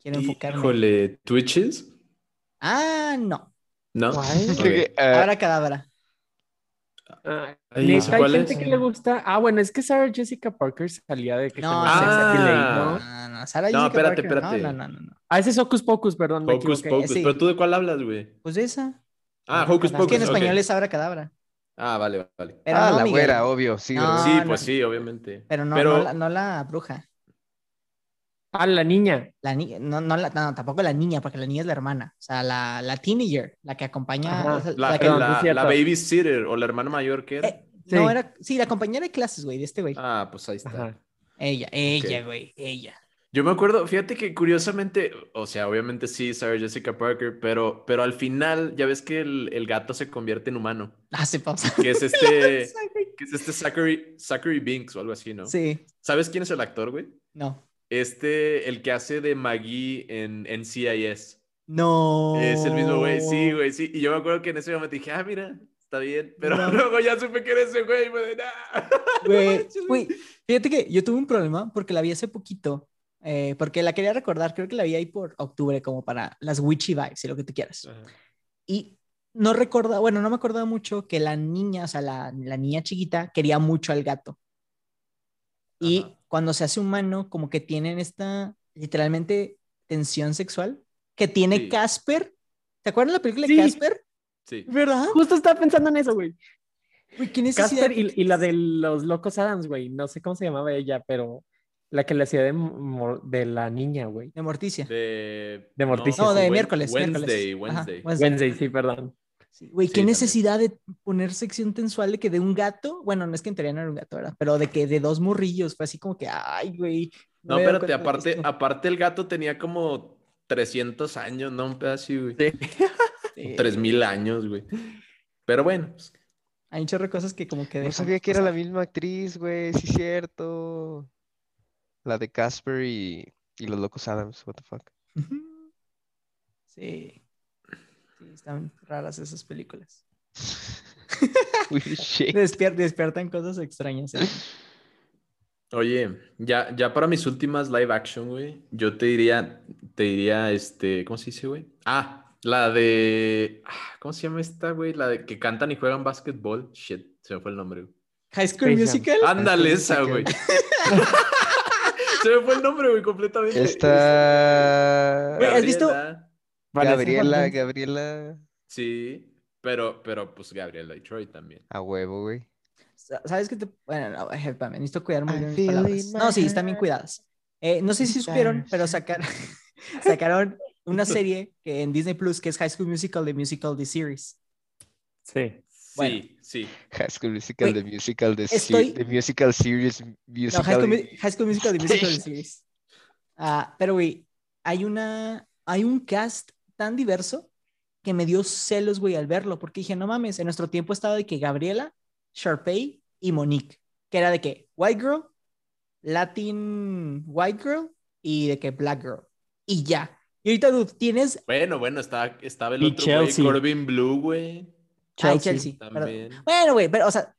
quiero enfocarme. Híjole, ¿Twitches? Ah, no. ¿No? ¿Cuál? Ok. Que, ah, Ahora cadabra. Ah, no hay gente es. que le gusta. Ah, bueno, es que Sarah Jessica Parker salía de que se No, Sex ah. ¿no? No, no, Sarah No, Jessica espérate, Parker, espérate. No, no, no, no, no. Ah, ese es Hocus Pocus, perdón, Hocus. Pocus. sí. ¿Pero tú de cuál hablas, güey? Pues de esa. Ah, Hocus. Es que en ok. español es Abra Cadabra. Ah, vale, vale. Pero ah, no, la Miguel. güera, obvio, sí, No, ¿verdad? sí, no. pues sí, obviamente. Pero no, Pero- no, la, no la bruja. Ah, la niña. La ni- no, no, la- no, tampoco la niña, porque la niña es la hermana. O sea, la, la teenager, la que acompaña. Ajá. La, la que- perdón, la, sí babysitter o la hermana mayor que era. Eh, No, Sí. era. Sí, la compañera de clases, güey, de este güey. Ah, pues ahí está. Ajá. Ella, ella, güey, ella. Yo me acuerdo, fíjate que curiosamente, o sea, obviamente sí, Sarah Jessica Parker, pero, pero al final ya ves que el, el gato se convierte en humano, Ah, se pausa. que es este, que es este Zachary, Zachary Binks o algo así, ¿no? Sí, ¿Sabes quién es el actor, güey? no. Este, el que hace de Maggie en, en CIS. No. Es el mismo güey, sí, güey, sí. Y yo me acuerdo que en ese momento dije, ah, mira, está bien. Pero luego ya supe que era ese güey. Me Güey, güey, fíjate que yo tuve un problema porque la vi hace poquito. Eh, porque la quería recordar, creo que la vi ahí por octubre, como para las witchy vibes y lo que tú quieras. Y no recordaba, bueno, no me acordaba mucho que la niña, o sea, la, la niña chiquita quería mucho al gato. Y cuando se hace humano, como que tienen esta, literalmente, tensión sexual que tiene Casper. ¿Te acuerdas de la película de Casper? Sí. ¿Verdad? Justo estaba pensando en eso, güey. ¿qué Casper y, y, la de los locos Adams, güey. No sé cómo se llamaba ella, pero la que le hacía de, de la niña, güey. De Morticia. De, de Morticia. No, de miércoles. Wednesday, Wednesday. Wednesday. sí, perdón. Güey, qué necesidad de poner sección tensual de que de un gato, bueno, no es que en teoría no era un gato, ¿verdad? Pero de que de dos morrillos, fue así como que, ay, güey. No, espérate, aparte, aparte el gato tenía como 300 años, ¿no? Un pedazo, güey. Sí. 3000 años, güey. Pero bueno. Pues... Hay muchas cosas que como que... No sabía que era la misma actriz, güey, sí es cierto. La de Casper y, y los locos Adams, what the fuck. Sí están raras esas películas. despiertan cosas extrañas. ¿eh? Oye, ya, ya para mis últimas live action, güey, yo te diría, te diría, este, ¿cómo se dice, güey? Ah, la de, ah, ¿cómo se llama esta, güey? La de que cantan y juegan básquetbol. Shit, se me fue el nombre, güey. High School Musical. Ándale esa, güey. se me fue el nombre, güey, completamente. Esta... ¿has visto? Gabriela, Gabriela. Sí, pero, pero pues Gabriela Detroit también. A huevo, güey. ¿Sabes qué te.? Bueno, no, necesito cuidar muy bien mis palabras. No, sí, están bien cuidadas. Eh, no sé si supieron, pero sacaron, sacaron una serie que en Disney Plus que es High School Musical, The Musical, The Series. Sí. Sí, sí. High School Musical, The Musical, The, the Musical Series. Musical... No, High, School, Musical, The Musical, The Series. Ah, pero, güey, hay una. Hay un cast tan diverso que me dio celos, güey, al verlo, porque dije, no mames, en nuestro tiempo estaba de que Gabriela, Sharpay y Monique, que era de que White Girl, Latin White Girl y de que Black Girl. Y ya. Y ahorita, dude, tienes. Bueno, bueno, estaba, estaba el otro güey, Corbin Blue, güey. Chelsea. También. Bueno, güey, pero, o sea,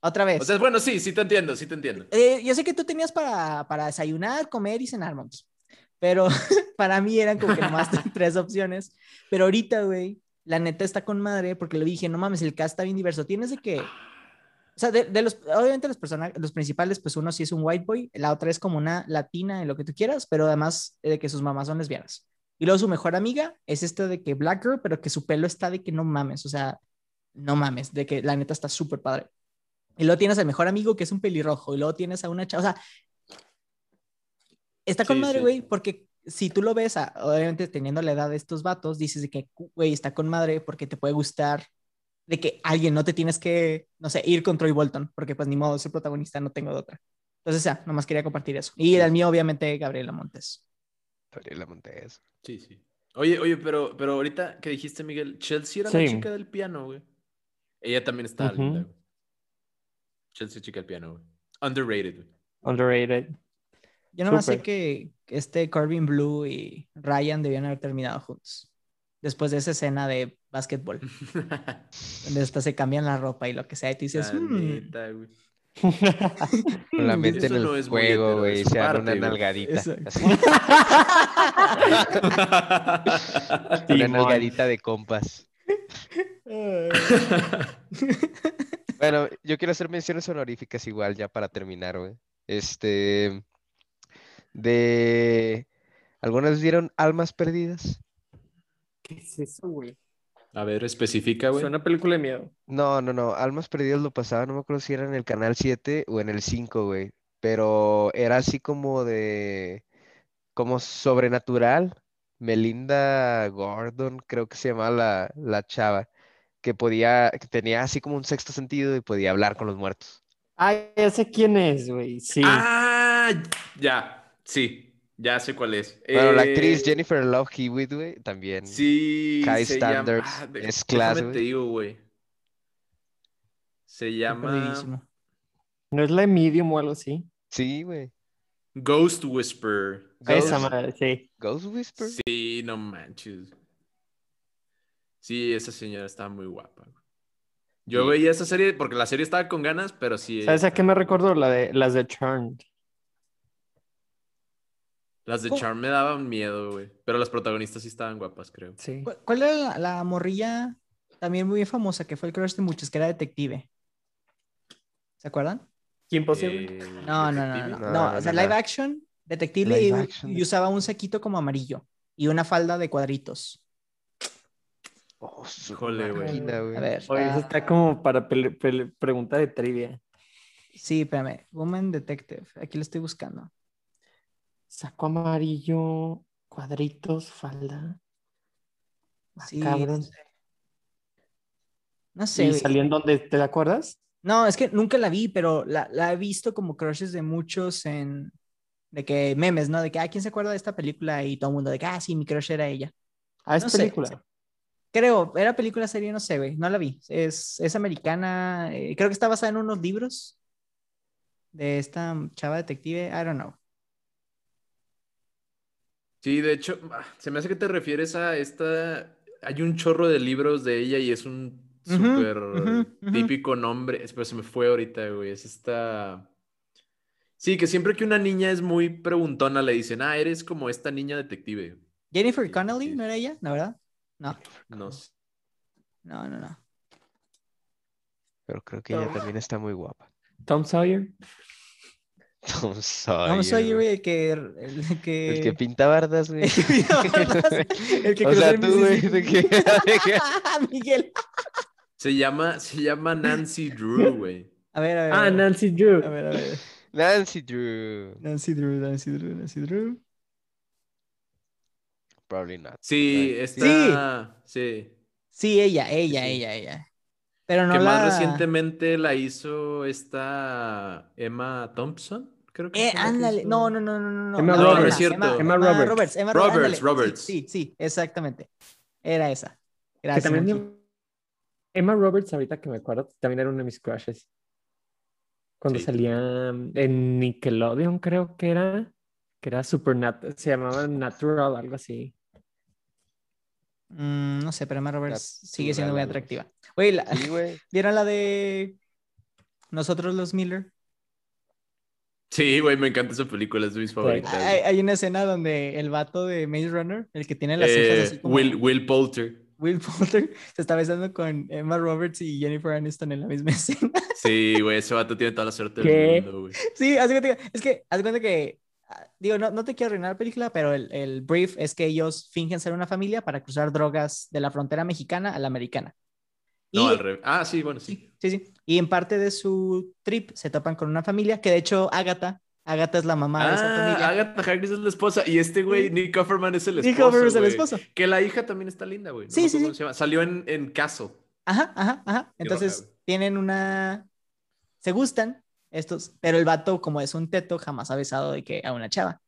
otra vez. O sea, bueno, sí, sí te entiendo, sí te entiendo. Eh, yo sé que tú tenías para, para desayunar, comer y cenar, montes. Pero para mí eran como que nomás tres opciones. Pero ahorita, güey, la neta está con madre porque le dije, no mames, el cast está bien diverso. Tienes de que. O sea, de, los, obviamente los personajes, los principales, pues uno sí es un white boy, la otra es como una latina en lo que tú quieras, pero además de que sus mamás son lesbianas. Y luego su mejor amiga es esta de que black girl, pero que su pelo está de que no mames, o sea, no mames, de que la neta está súper padre. Y luego tienes al mejor amigo que es un pelirrojo, y luego tienes a una chava, o sea, Está con madre, güey, porque si tú lo ves, obviamente teniendo la edad de estos vatos, dices de que, güey, está con madre porque te puede gustar de que alguien no te tienes que, no sé, ir con Troy Bolton, porque pues ni modo, ser protagonista no tengo de otra. Entonces, ya, nomás quería compartir eso. Y el mío, obviamente, Gabriela Montes. Gabriela Montes. Sí, sí. Oye, oye, pero, pero ahorita que dijiste, Miguel, Chelsea era la chica del piano, güey. Ella también está linda, güey. Chelsea, chica del piano, güey. Underrated, güey. Underrated. Yo nomás sé que este Corbin Blue y Ryan debían haber terminado juntos. Después de esa escena de básquetbol. donde hasta se cambian la ropa y lo que sea. Y tú dices, hmm". Con la mente en el juego, güey. Se dan una nalgadita. una nalgadita de compas. bueno, yo quiero hacer menciones honoríficas igual ya para terminar, güey. Este, de... ¿Algunas vieron Almas Perdidas? ¿Qué es eso, güey? A ver, especifica, güey. Es una película de miedo. No, no, no. Almas Perdidas lo pasaba, no me acuerdo si era en el canal 7 o en el 5, güey. Pero era así como de. como sobrenatural. Melinda Gordon, creo que se llamaba la, la chava. Que podía. que tenía así como un sexto sentido y podía hablar con los muertos. Ah, ya sé quién es, güey. Sí. Ah, ya. Sí, ya sé cuál es. Bueno, la actriz eh, Jennifer Love Hewitt, güey, también. Sí. High Standards. Ah, es clase. te digo, güey. Se llama. ¿No es la Medium o algo así? Sí, güey. Ghost Whisper. Esa madre, sí. Ghost Whisper. Sí, no manches. Sí, esa señora estaba muy guapa. Yo Sí. veía esa serie porque la serie estaba con ganas, pero sí. ¿Sabes a qué me recuerdo? La de, las de Charmed. Las de. Charm me daban miedo, güey. Pero las protagonistas sí estaban guapas, creo. Sí. ¿Cuál, era la, la morrilla también muy famosa que fue el crush de muchos, que era detective? ¿Se acuerdan? ¿Quién posible? Eh, No, no, no, no, No, o sea, live action, detective Live y, action. y usaba un saquito como amarillo y una falda de cuadritos. Oh, Híjole, güey. A ver. Oye, ah, eso está como para pele- pele- pregunta de trivia. Sí, espérame. Woman Detective. Aquí lo estoy buscando. Saco amarillo, cuadritos, falda. Ah, Sí, cabrón. no sé. No sé. ¿Y salió en donde te acuerdas? No, es que nunca la vi, pero la, la he visto como crushes de muchos en. De que memes, ¿no? De que, ah, ¿quién se acuerda de esta película? Y todo el mundo de que, ah, sí, mi crush era ella. Ah, es No sé. película. Creo, era película serie, no sé, güey, no la vi. Es, es americana, eh, creo que está basada en unos libros de esta chava detective, I don't know. Sí, de hecho, ah, se me hace que te refieres a esta. Hay un chorro de libros de ella y es un Ujú, súper típico nombre. Pero se me fue ahorita, güey. Es esta. Sí, que siempre que una niña es muy preguntona le dicen, ah, eres como esta niña detective. Jennifer Sí, Connelly, sí. ¿no era ella? ¿La verdad? No, No no, no, no. Pero creo que ella también está muy guapa. Tom Sawyer. Tom Sawyer. Vamos a ir, güey. el que... El que... El que pinta bardas, güey. el que pintaba bardas, el que o sea, el tú, güey, que... Miguel. Se llama, se llama Nancy Drew, güey. A ver, a ver. Ah, a ver. Nancy Drew. A ver, a ver. Nancy Drew. Nancy Drew, Nancy Drew, Nancy Drew. Probably not. Sí, está. Sí. Sí, ella, ella, sí. ella, ella. Pero no que la... más recientemente la hizo esta Emma Thompson, creo que Eh, ándale. hizo. No, no, no, no, no. no. Emma Roberts. No, es cierto. Emma, Emma Emma Roberts. Roberts. Emma Roberts, ándale. Sí, Roberts. Sí, sí, exactamente. Era esa. Que Gracias. también. Emma Roberts, ahorita que me acuerdo, también era uno de mis crushes. Cuando Sí. salía en Nickelodeon, creo que era, que era Supernatural, se llamaba Natural, algo así. Mm, no sé, pero Emma Roberts sigue siendo muy atractiva. Oye, la- Sí. ¿vieron la de Nosotros los Miller? Sí, güey, me encanta esa película, es de mis favoritas. Hay, hay una escena donde el vato de Maze Runner, el que tiene las cejas Eh, así como Will, Will Poulter. Will Poulter, se está besando con Emma Roberts y Jennifer Aniston en la misma escena. Sí, güey, ese vato tiene toda la suerte ¿Qué? del mundo, güey. Sí, haz cuenta que- es que, haz cuenta que, ah, digo, no, no te quiero arruinar la película, pero el, el brief es que ellos fingen ser una familia para cruzar drogas de la frontera mexicana a la americana. Y, No, al revés. Ah, sí, bueno, sí. sí, sí, y en parte de su trip se topan con una familia, que de hecho Agatha, Agatha es la mamá de esa Ah, familia. Agatha Harkness es la esposa y este güey, Nick Offerman es el esposo. Nick Offerman es el esposo. Que la hija también está linda, güey. No Sí, me sí, sí. se llama. Salió en, en Castle. Ajá, ajá, ajá. Entonces baja, tienen una. Se gustan estos, pero el vato, como es un teto, jamás ha besado de que a una chava.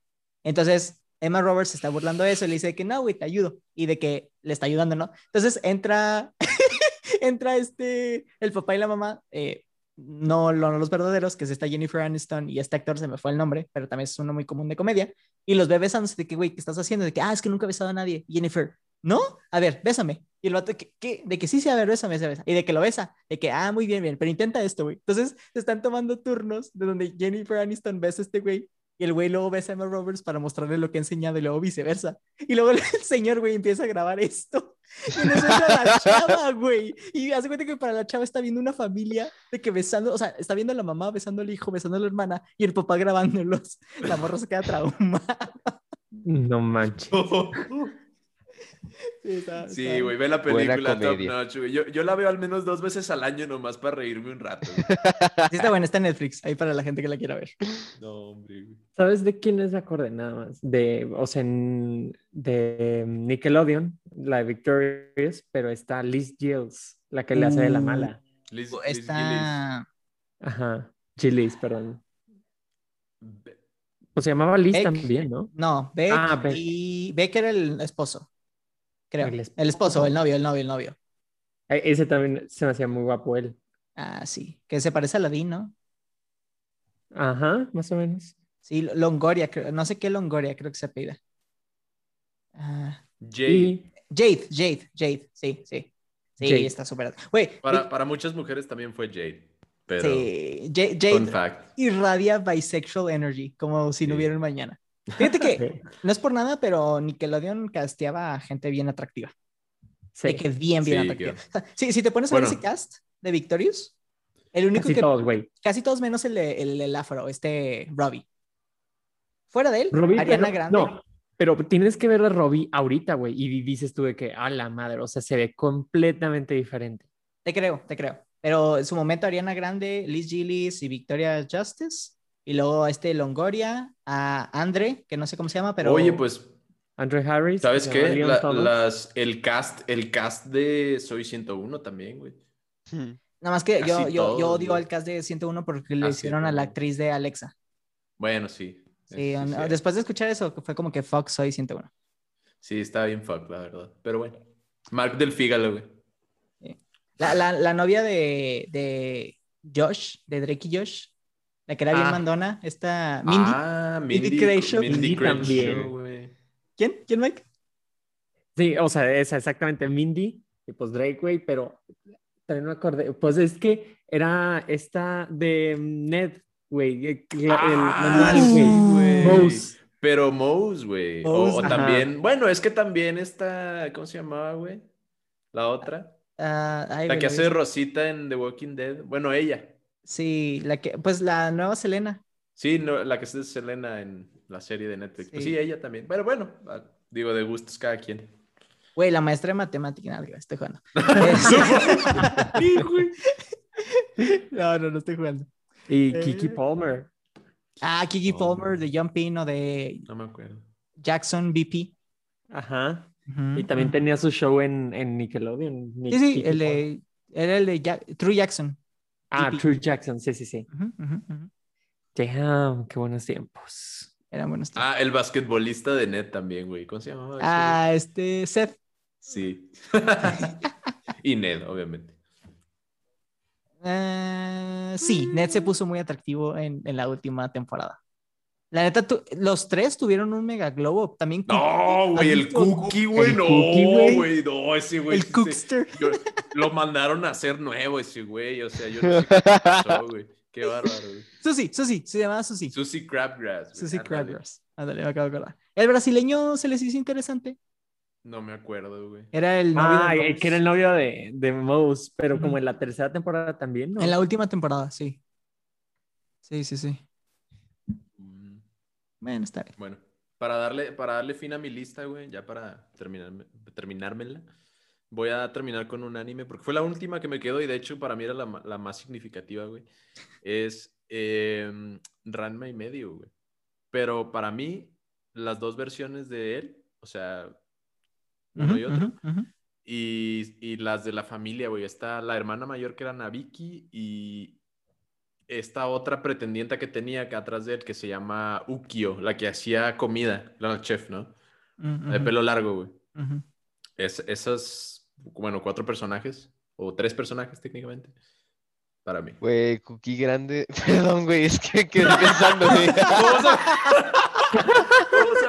Entonces Emma Roberts se está burlando de eso y le dice que no, güey, te ayudo. Y de que le está ayudando, ¿no? Entonces entra. entra este. El papá y la mamá. eh, no, los verdaderos, que es esta Jennifer Aniston y este actor se me fue el nombre, pero también es uno muy común de comedia. Y los ve besándose de que, güey, ¿qué estás haciendo? De que, ah, es que nunca he besado a nadie. Jennifer, ¿no? A ver, bésame. Y el vato, qué? De que sí, sí, a ver, bésame, besa. Y de que lo besa. De que, ah, muy bien, bien, pero intenta esto, güey. Entonces, se están tomando turnos de donde Jennifer Aniston besa a este güey y el güey luego besa a Emma Roberts para mostrarle lo que ha enseñado y luego viceversa. Y luego el señor, güey, empieza a grabar esto. Y eso entra la chava, güey. Y hace cuenta que para la chava está viendo una familia de que besando, o sea, está viendo a la mamá besando al hijo, besando a la hermana y el papá grabándolos. La morra se queda traumada. No manches. Sí, está- Sí, está- güey, ve la película top notch, güey. Yo, yo la veo al menos dos veces al año nomás para reírme un rato. güey. Sí está buena, está en Netflix, ahí para la gente que la quiera ver. No, hombre, güey. ¿Sabes de quién es me acordé nada más? De, o sea, de Nickelodeon, la de Victorious, pero está Liz Gills, la que le hace de la mala. Liz, Liz Está Ajá, Gillis, perdón. O se llamaba Liz Beck. también, ¿no? No, Beck, Ah, Beck. y Beck era el esposo. Creo. El El esposo. el novio, el novio, el novio. Ese también se me hacía muy guapo él. Ah, sí. Que se parece a Ladín, ¿no? Ajá, más o menos. Sí, Longoria, no sé qué Longoria, creo que se pide. Ah, Jade. Jade, Jade, Jade, sí, sí. Sí, está súper. Para, para, muchas mujeres también fue Jade. Pero sí, Jade, irradia bisexual energy, como si no hubiera un mañana. Fíjate que no es por nada, pero Nickelodeon casteaba a gente bien atractiva. Sí. que bien, bien atractiva. Sí, si te pones a ver ese cast de Victorious, el único casi que. Todos, güey. Casi todos menos el, el, el, afro, este Robbie. Fuera de él, Ariana Grande. No, pero tienes que ver a Robbie ahorita, güey, y dices tú de que, a la madre, o sea, se ve completamente diferente. Te creo, te creo. Pero en su momento Ariana Grande, Liz Gillis y Victoria Justice. Y luego este Longoria, a Andre, que no sé cómo se llama, pero... Oye, pues... Andre Harris. ¿Sabes qué? las, el, cast, el cast de Soy 101 también, güey. Hmm. Nada más que yo, yo, yo, odio al cast de 101 porque le hicieron a la actriz de Alexa. Bueno, sí. Sí, después de escuchar eso, fue como que Fox Soy 101. Sí, está bien fuck, la verdad. Pero bueno. Mark del Fígalo, güey. La, la, la, novia de, de, Josh, de Drake y Josh, la que era bien ah. mandona, esta Mindy. Ah, Mindy, Creation. Mindy, también. ¿Quién? ¿Quién, Mike? Sí, o sea, esa exactamente, Mindy y pues Drake, güey, pero también me acordé, pues es que era esta de Ned, güey. Ah, el. Pero Mose, güey. O, también, bueno, es que también esta, ¿cómo se llamaba, güey? La otra. Ah, la que hace Rosita en The Walking Dead. Bueno, ella. Sí, la que, pues la nueva Selena. Sí, no, la que es Selena en la serie de Netflix. Sí. Pues sí, ella también. Pero bueno, ah, digo, de gustos cada quien. Güey, la maestra de matemática, nada, estoy jugando. no, no, no estoy jugando. Y Kiki eh, Palmer. Ah, Kiki Palmer de Jumping o de. No me acuerdo. Jackson BP. Ajá. y también tenía su show en, en Nickelodeon. sí, sí, el de, era el de True Jackson. Ah, True Jackson, sí, sí, sí. Damn, qué buenos tiempos. Eran buenos tiempos. Ah, el basquetbolista de Net también, güey. ¿Cómo se llamaba? Ah, este, Seth. Sí. y Ned, obviamente. Uh, sí, Ned se puso muy atractivo en, en la última temporada. La neta, los tres tuvieron un mega globo. También. No, güey, el cookie, güey. No, güey. No, ese güey. El cookster. lo mandaron a hacer nuevo ese güey. O sea, yo no sé qué pasó, güey. Qué bárbaro, güey. Susi, Susi, se llamaba Susi. Susi Crabgrass. Susi Crabgrass. Ándale, me acabo de acordar. ¿El brasileño se les hizo interesante? No me acuerdo, güey. Era el novio ah, que era el novio de, de Mouse, pero como en la tercera temporada también, ¿no? En la última temporada, sí. Sí, sí, sí. Bueno, está bien. Bueno, para darle, para darle fin a mi lista, güey, ya para terminar, terminármela, voy a terminar con un anime, porque fue la última que me quedó y de hecho para mí era la, la más significativa, güey. Es eh, Ranma y medio, güey. Pero para mí, las dos versiones de él, o sea, uno y otro. y, y, las de la familia, güey. Está la hermana mayor que era Nabiki y esta otra pretendiente que tenía acá atrás de él que se llama Ukio, la que hacía comida, la chef, ¿no? De pelo largo, güey. es, esos, bueno, cuatro personajes, o tres personajes técnicamente, para mí. Güey, Cookie Grande, perdón, güey, es que quedé pensando, güey.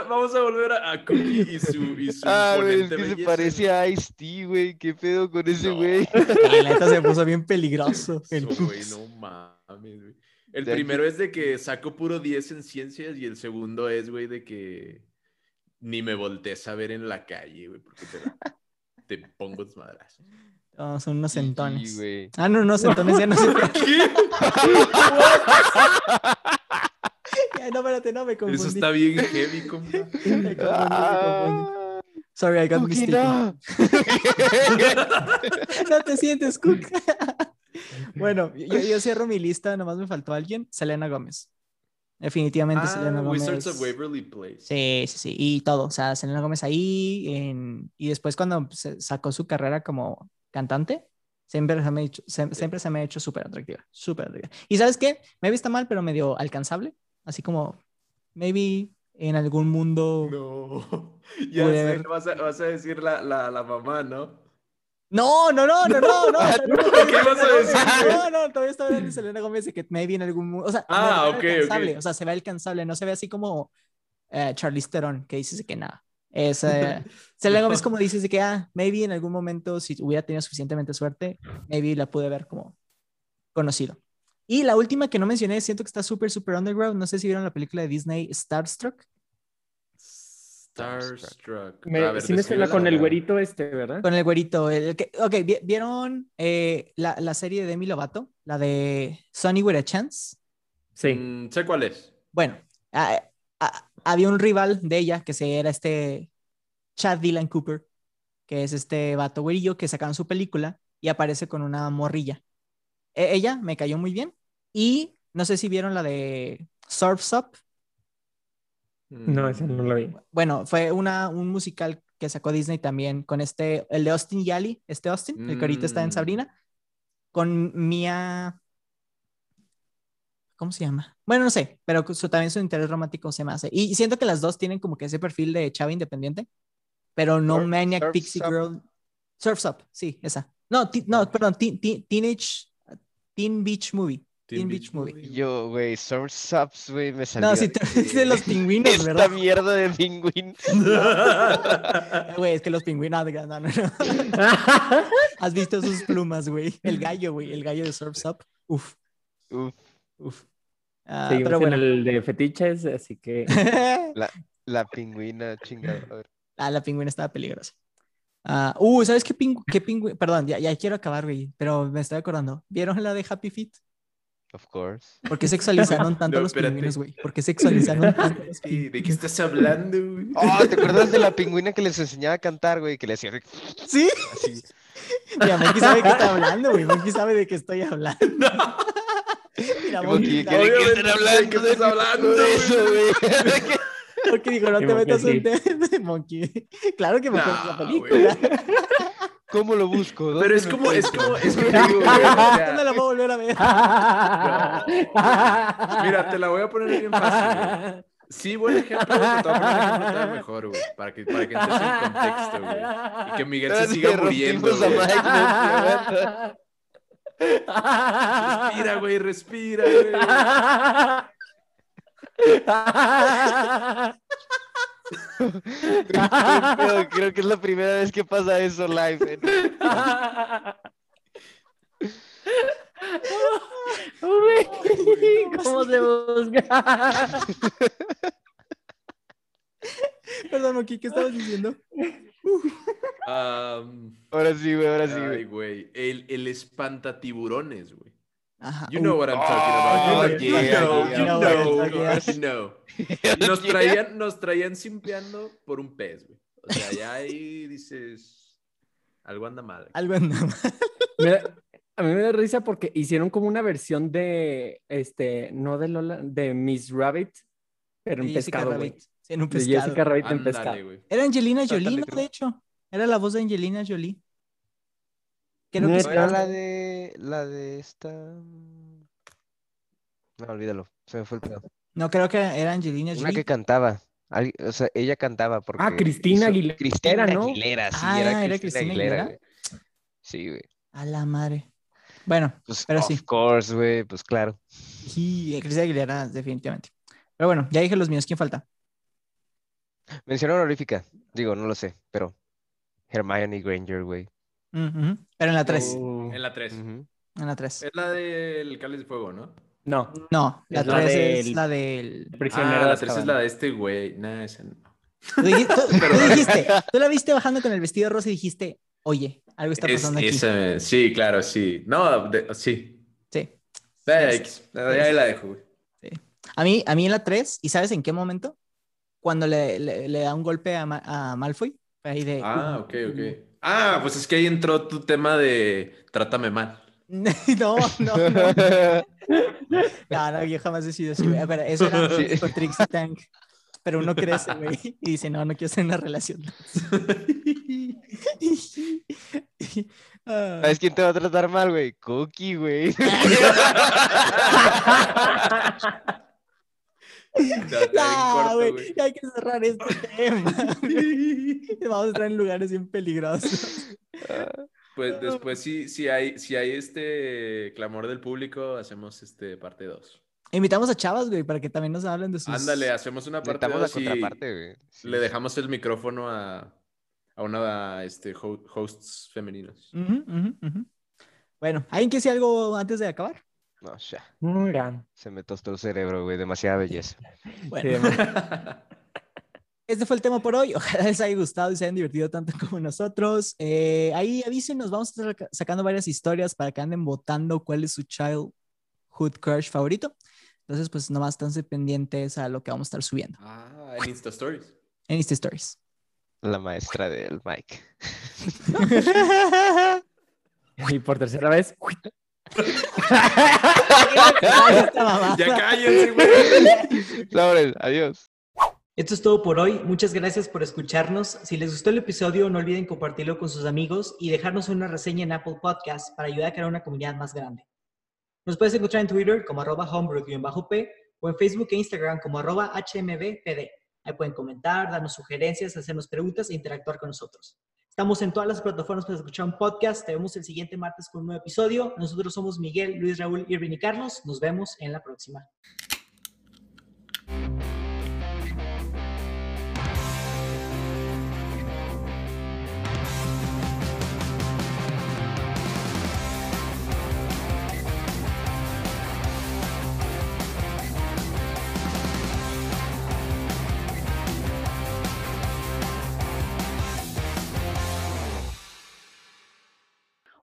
vamos, a, volver a, Cookie y su, y su Ah, güey, es que se parece a Ice-T, güey. ¿Qué pedo con ese güey? La neta se puso bien peligroso. El güey, no mames, güey. El primero es de que saco puro 10 en ciencias y el segundo es, güey, de que ni me voltees a ver en la calle, güey, porque te, te pongo tus madras. No, son unos centones. ah, no, unos centones ya no sé. ¿Qué? no, espérate, no me confundí. Eso está bien heavy, compa. me confundí, Sorry, I got mistaken. No. te sientes, Cook. bueno, yo, cierro mi lista, nomás me faltó alguien. Selena Gómez. Definitivamente ah, Selena Gómez. Wizards of Waverly Place. Sí, sí, sí. Y todo. O sea, Selena Gómez ahí. En... Y después cuando sacó su carrera como cantante, siempre se me ha hecho, siempre se me ha hecho súper atractiva. Súper atractiva. Y ¿sabes qué? Me he visto mal, pero medio alcanzable. Así como, maybe en algún mundo. No, ya sé, vas a, vas a decir la, la, la, mamá, ¿no? No, no, no, no, no, no. ¿Qué vas a decir? No, no, todavía está hablando de Selena Gómez de que maybe en algún o sea, Ah, no, ok, alcanzable. O sea, se ve alcanzable, no se ve así como eh, Charlize Theron, que dices que nada. Es, eh, Selena Gómez como dices de que, ah, maybe en algún momento, si hubiera tenido suficientemente suerte, maybe la pude ver como conocido. Y la última que no mencioné, siento que está súper, súper underground. No sé si vieron la película de Disney Starstruck. Starstruck. Me, A ver, sí me suena con el güerito este, ¿verdad? Con el güerito. El que, ok, vi- ¿vieron eh, la, la serie de Demi Lovato? La de Sonny with a Chance. Sí. Mm, sé cuál es. Bueno, ah, ah, había un rival de ella que se era este Chad Dylan Cooper, que es este vato güerillo que sacaron su película y aparece con una morrilla. E- ella me cayó muy bien y no sé si vieron la de Surf's Up. No, ese no lo vi. Bueno, fue una, un musical que sacó Disney también con este, el de Austin Yali, este Austin, el que ahorita está en Mm. Sabrina, con Mia. ¿Cómo se llama? Bueno, no sé, pero su, también su interés romántico se me hace. Y siento que las dos tienen como que ese perfil de chava independiente, pero no Surf- Maniac Surf's Pixie Up. Girl. Surf's Up, sí, esa. No, ti- no, perdón, teen, teen- Teenage Teen Beach Movie. Teen Beach Movie. Yo, güey, Surf's Ups, güey, me salió. No, si te es de los pingüinos, Esta ¿verdad? mierda de pingüín. Güey, es que los pingüinos. No, no, no. ¿Has visto sus plumas, güey? El gallo, güey. El gallo de Surf's Up. Uf, Uf, uf. Ah, Seguimos pero bueno. en el de fetiches, así que la pingüina, chingada. Ah, la pingüina estaba peligrosa. Ah, uh, ¿sabes qué pingüino? Qué pingüi- Perdón, ya, ya quiero acabar, güey. Pero me estoy acordando. ¿Vieron la de Happy Feet? Of course. ¿Por qué sexualizaron tanto No, los espérate. pingüinos, güey? ¿Por qué sexualizaron tanto los pingüinos? ¿De qué estás hablando, güey? Oh, ¿te acuerdas de la pingüina que les enseñaba a cantar, güey? Que le hacía Sí, así. mira, Monkey sabe de qué está hablando, güey. Monkey sabe de qué estoy hablando. Mira, Monkey estén sé hablando de qué estás hablando, de eso, güey. Monkey dijo, no te metas de Monkey. Claro que me acuerdo de la película. ¿Cómo lo busco? ¿Dónde Pero es como, es como, es que te digo, güey, o sea, ¿Cuándo la puedo volver a ver? Mira, te la voy a poner bien fácil, güey. Sí, buen ejemplo, pero te voy a poner ejemplo mejor, güey. Para que, para que entres en contexto, güey. Y que Miguel se siga muriendo, a güey. Mike, aguanta. Respira, güey, respira, güey. Creo que es la primera vez que pasa eso live. ¿eh? ¿Cómo se busca? Perdón, Monkey, ¿qué estabas diciendo? Ahora sí, güey, ahora sí, ay, güey. güey. El, el espantatiburones, güey. Ajá. You know what I'm talking about. Oh, You, yeah, know, yeah, you know, Yeah. you know. Y Nos traían, nos traían simpeando por un pez, güey. O sea, ya ahí dices, algo anda mal. Algo anda mal. A mí me da risa porque hicieron como una versión de, este, no de Lola, de Miss Rabbit, pero en De pescado, güey. Sí, en un De pescado. Jessica Rabbit en pescado. Güey. Era Angelina Jolie. De hecho. Era la voz de Angelina Jolie. Creo No que es- sí. ¿No era la de la de esta? No, olvídalo. Se me fue el pedo. No, creo que era Angelina Una Jolie. que cantaba. O sea, ella cantaba porque Ah, Cristina Aguilera, Cristina ¿no? Aguilera, sí, Ah, era ¿era Cristina, Cristina Aguilera. Güey. Sí, güey. A la madre. Bueno, Pues, Pero of sí. course, güey, pues claro. y Cristina Aguilera, definitivamente. Pero bueno, ya dije los míos. ¿Quién falta? Mención honorífica. Digo, no lo sé, pero Hermione Granger, güey. Pero en la 3. Uh, En la 3. Ujú. En la 3. Es la del cáliz de fuego, ¿no? no, No, la Es la 3 es la del. prisionero Ah, la 3 es la de este güey. Nah, esa no. Tú, dij- tú- tú dijiste, tú la viste bajando con el vestido rosa y dijiste, oye, algo está Es- pasando aquí. esa- sí, claro, sí. No, de- sí. Sí. Eh, Sí. Ahí la dejo, güey. A mí, a mí en la 3, ¿y sabes en qué momento? Cuando le, le- le da un golpe a, Ma- a Malfoy. Ahí de. Ah, ok, ok. Ah, pues es que ahí entró tu tema de trátame mal. no, no, no. No, no, yo jamás he sido así, güey. Pero eso era Sí. con Trixie Tank. Pero uno crece, güey, y dice, no, no quiero hacer una relación. Ah. ¿Sabes quién te va a tratar mal, güey? Cookie, güey. Ah, corto, güey, ya hay que cerrar este tema. Vamos a entrar en lugares bien peligrosos. Pues después sí, si hay, si hay este clamor del público, hacemos este parte 2. Invitamos a chavas, güey, para que también nos hablen de sus... Ándale, hacemos una parte la dos y contraparte, güey. Sí. le dejamos el micrófono a, a una este, ho- hosts femeninos. Ujú, ujú, ujú. Bueno, ¿alguien quiere decir algo antes de acabar? No, ya. Se me tostó el cerebro, güey. Demasiada belleza. Bueno, este fue el tema por hoy. Ojalá les haya gustado y se hayan divertido tanto como nosotros. Eh, ahí avísenos, vamos a estar saca- sacando varias historias para que anden votando cuál es su childhood crush favorito. Entonces, pues nomás esténse pendientes a lo que vamos a estar subiendo ah, en Insta Stories. en Insta Stories. La maestra del Mike. Y por tercera vez. Ya cállense, güey. Lauren, adiós. Esto es todo por hoy. Muchas gracias por escucharnos. Si les gustó el episodio, no olviden compartirlo con sus amigos y dejarnos una reseña en Apple Podcast para ayudar a crear una comunidad más grande. Nos puedes encontrar en Twitter como arroba homebrew-p o en Facebook e Instagram como arroba hmbpd. Ahí pueden comentar, darnos sugerencias, hacernos preguntas e interactuar con nosotros. Estamos en todas las plataformas para escuchar un podcast. Te vemos el siguiente martes con un nuevo episodio. Nosotros somos Miguel, Luis, Raúl, Irving y Carlos. Nos vemos en la próxima.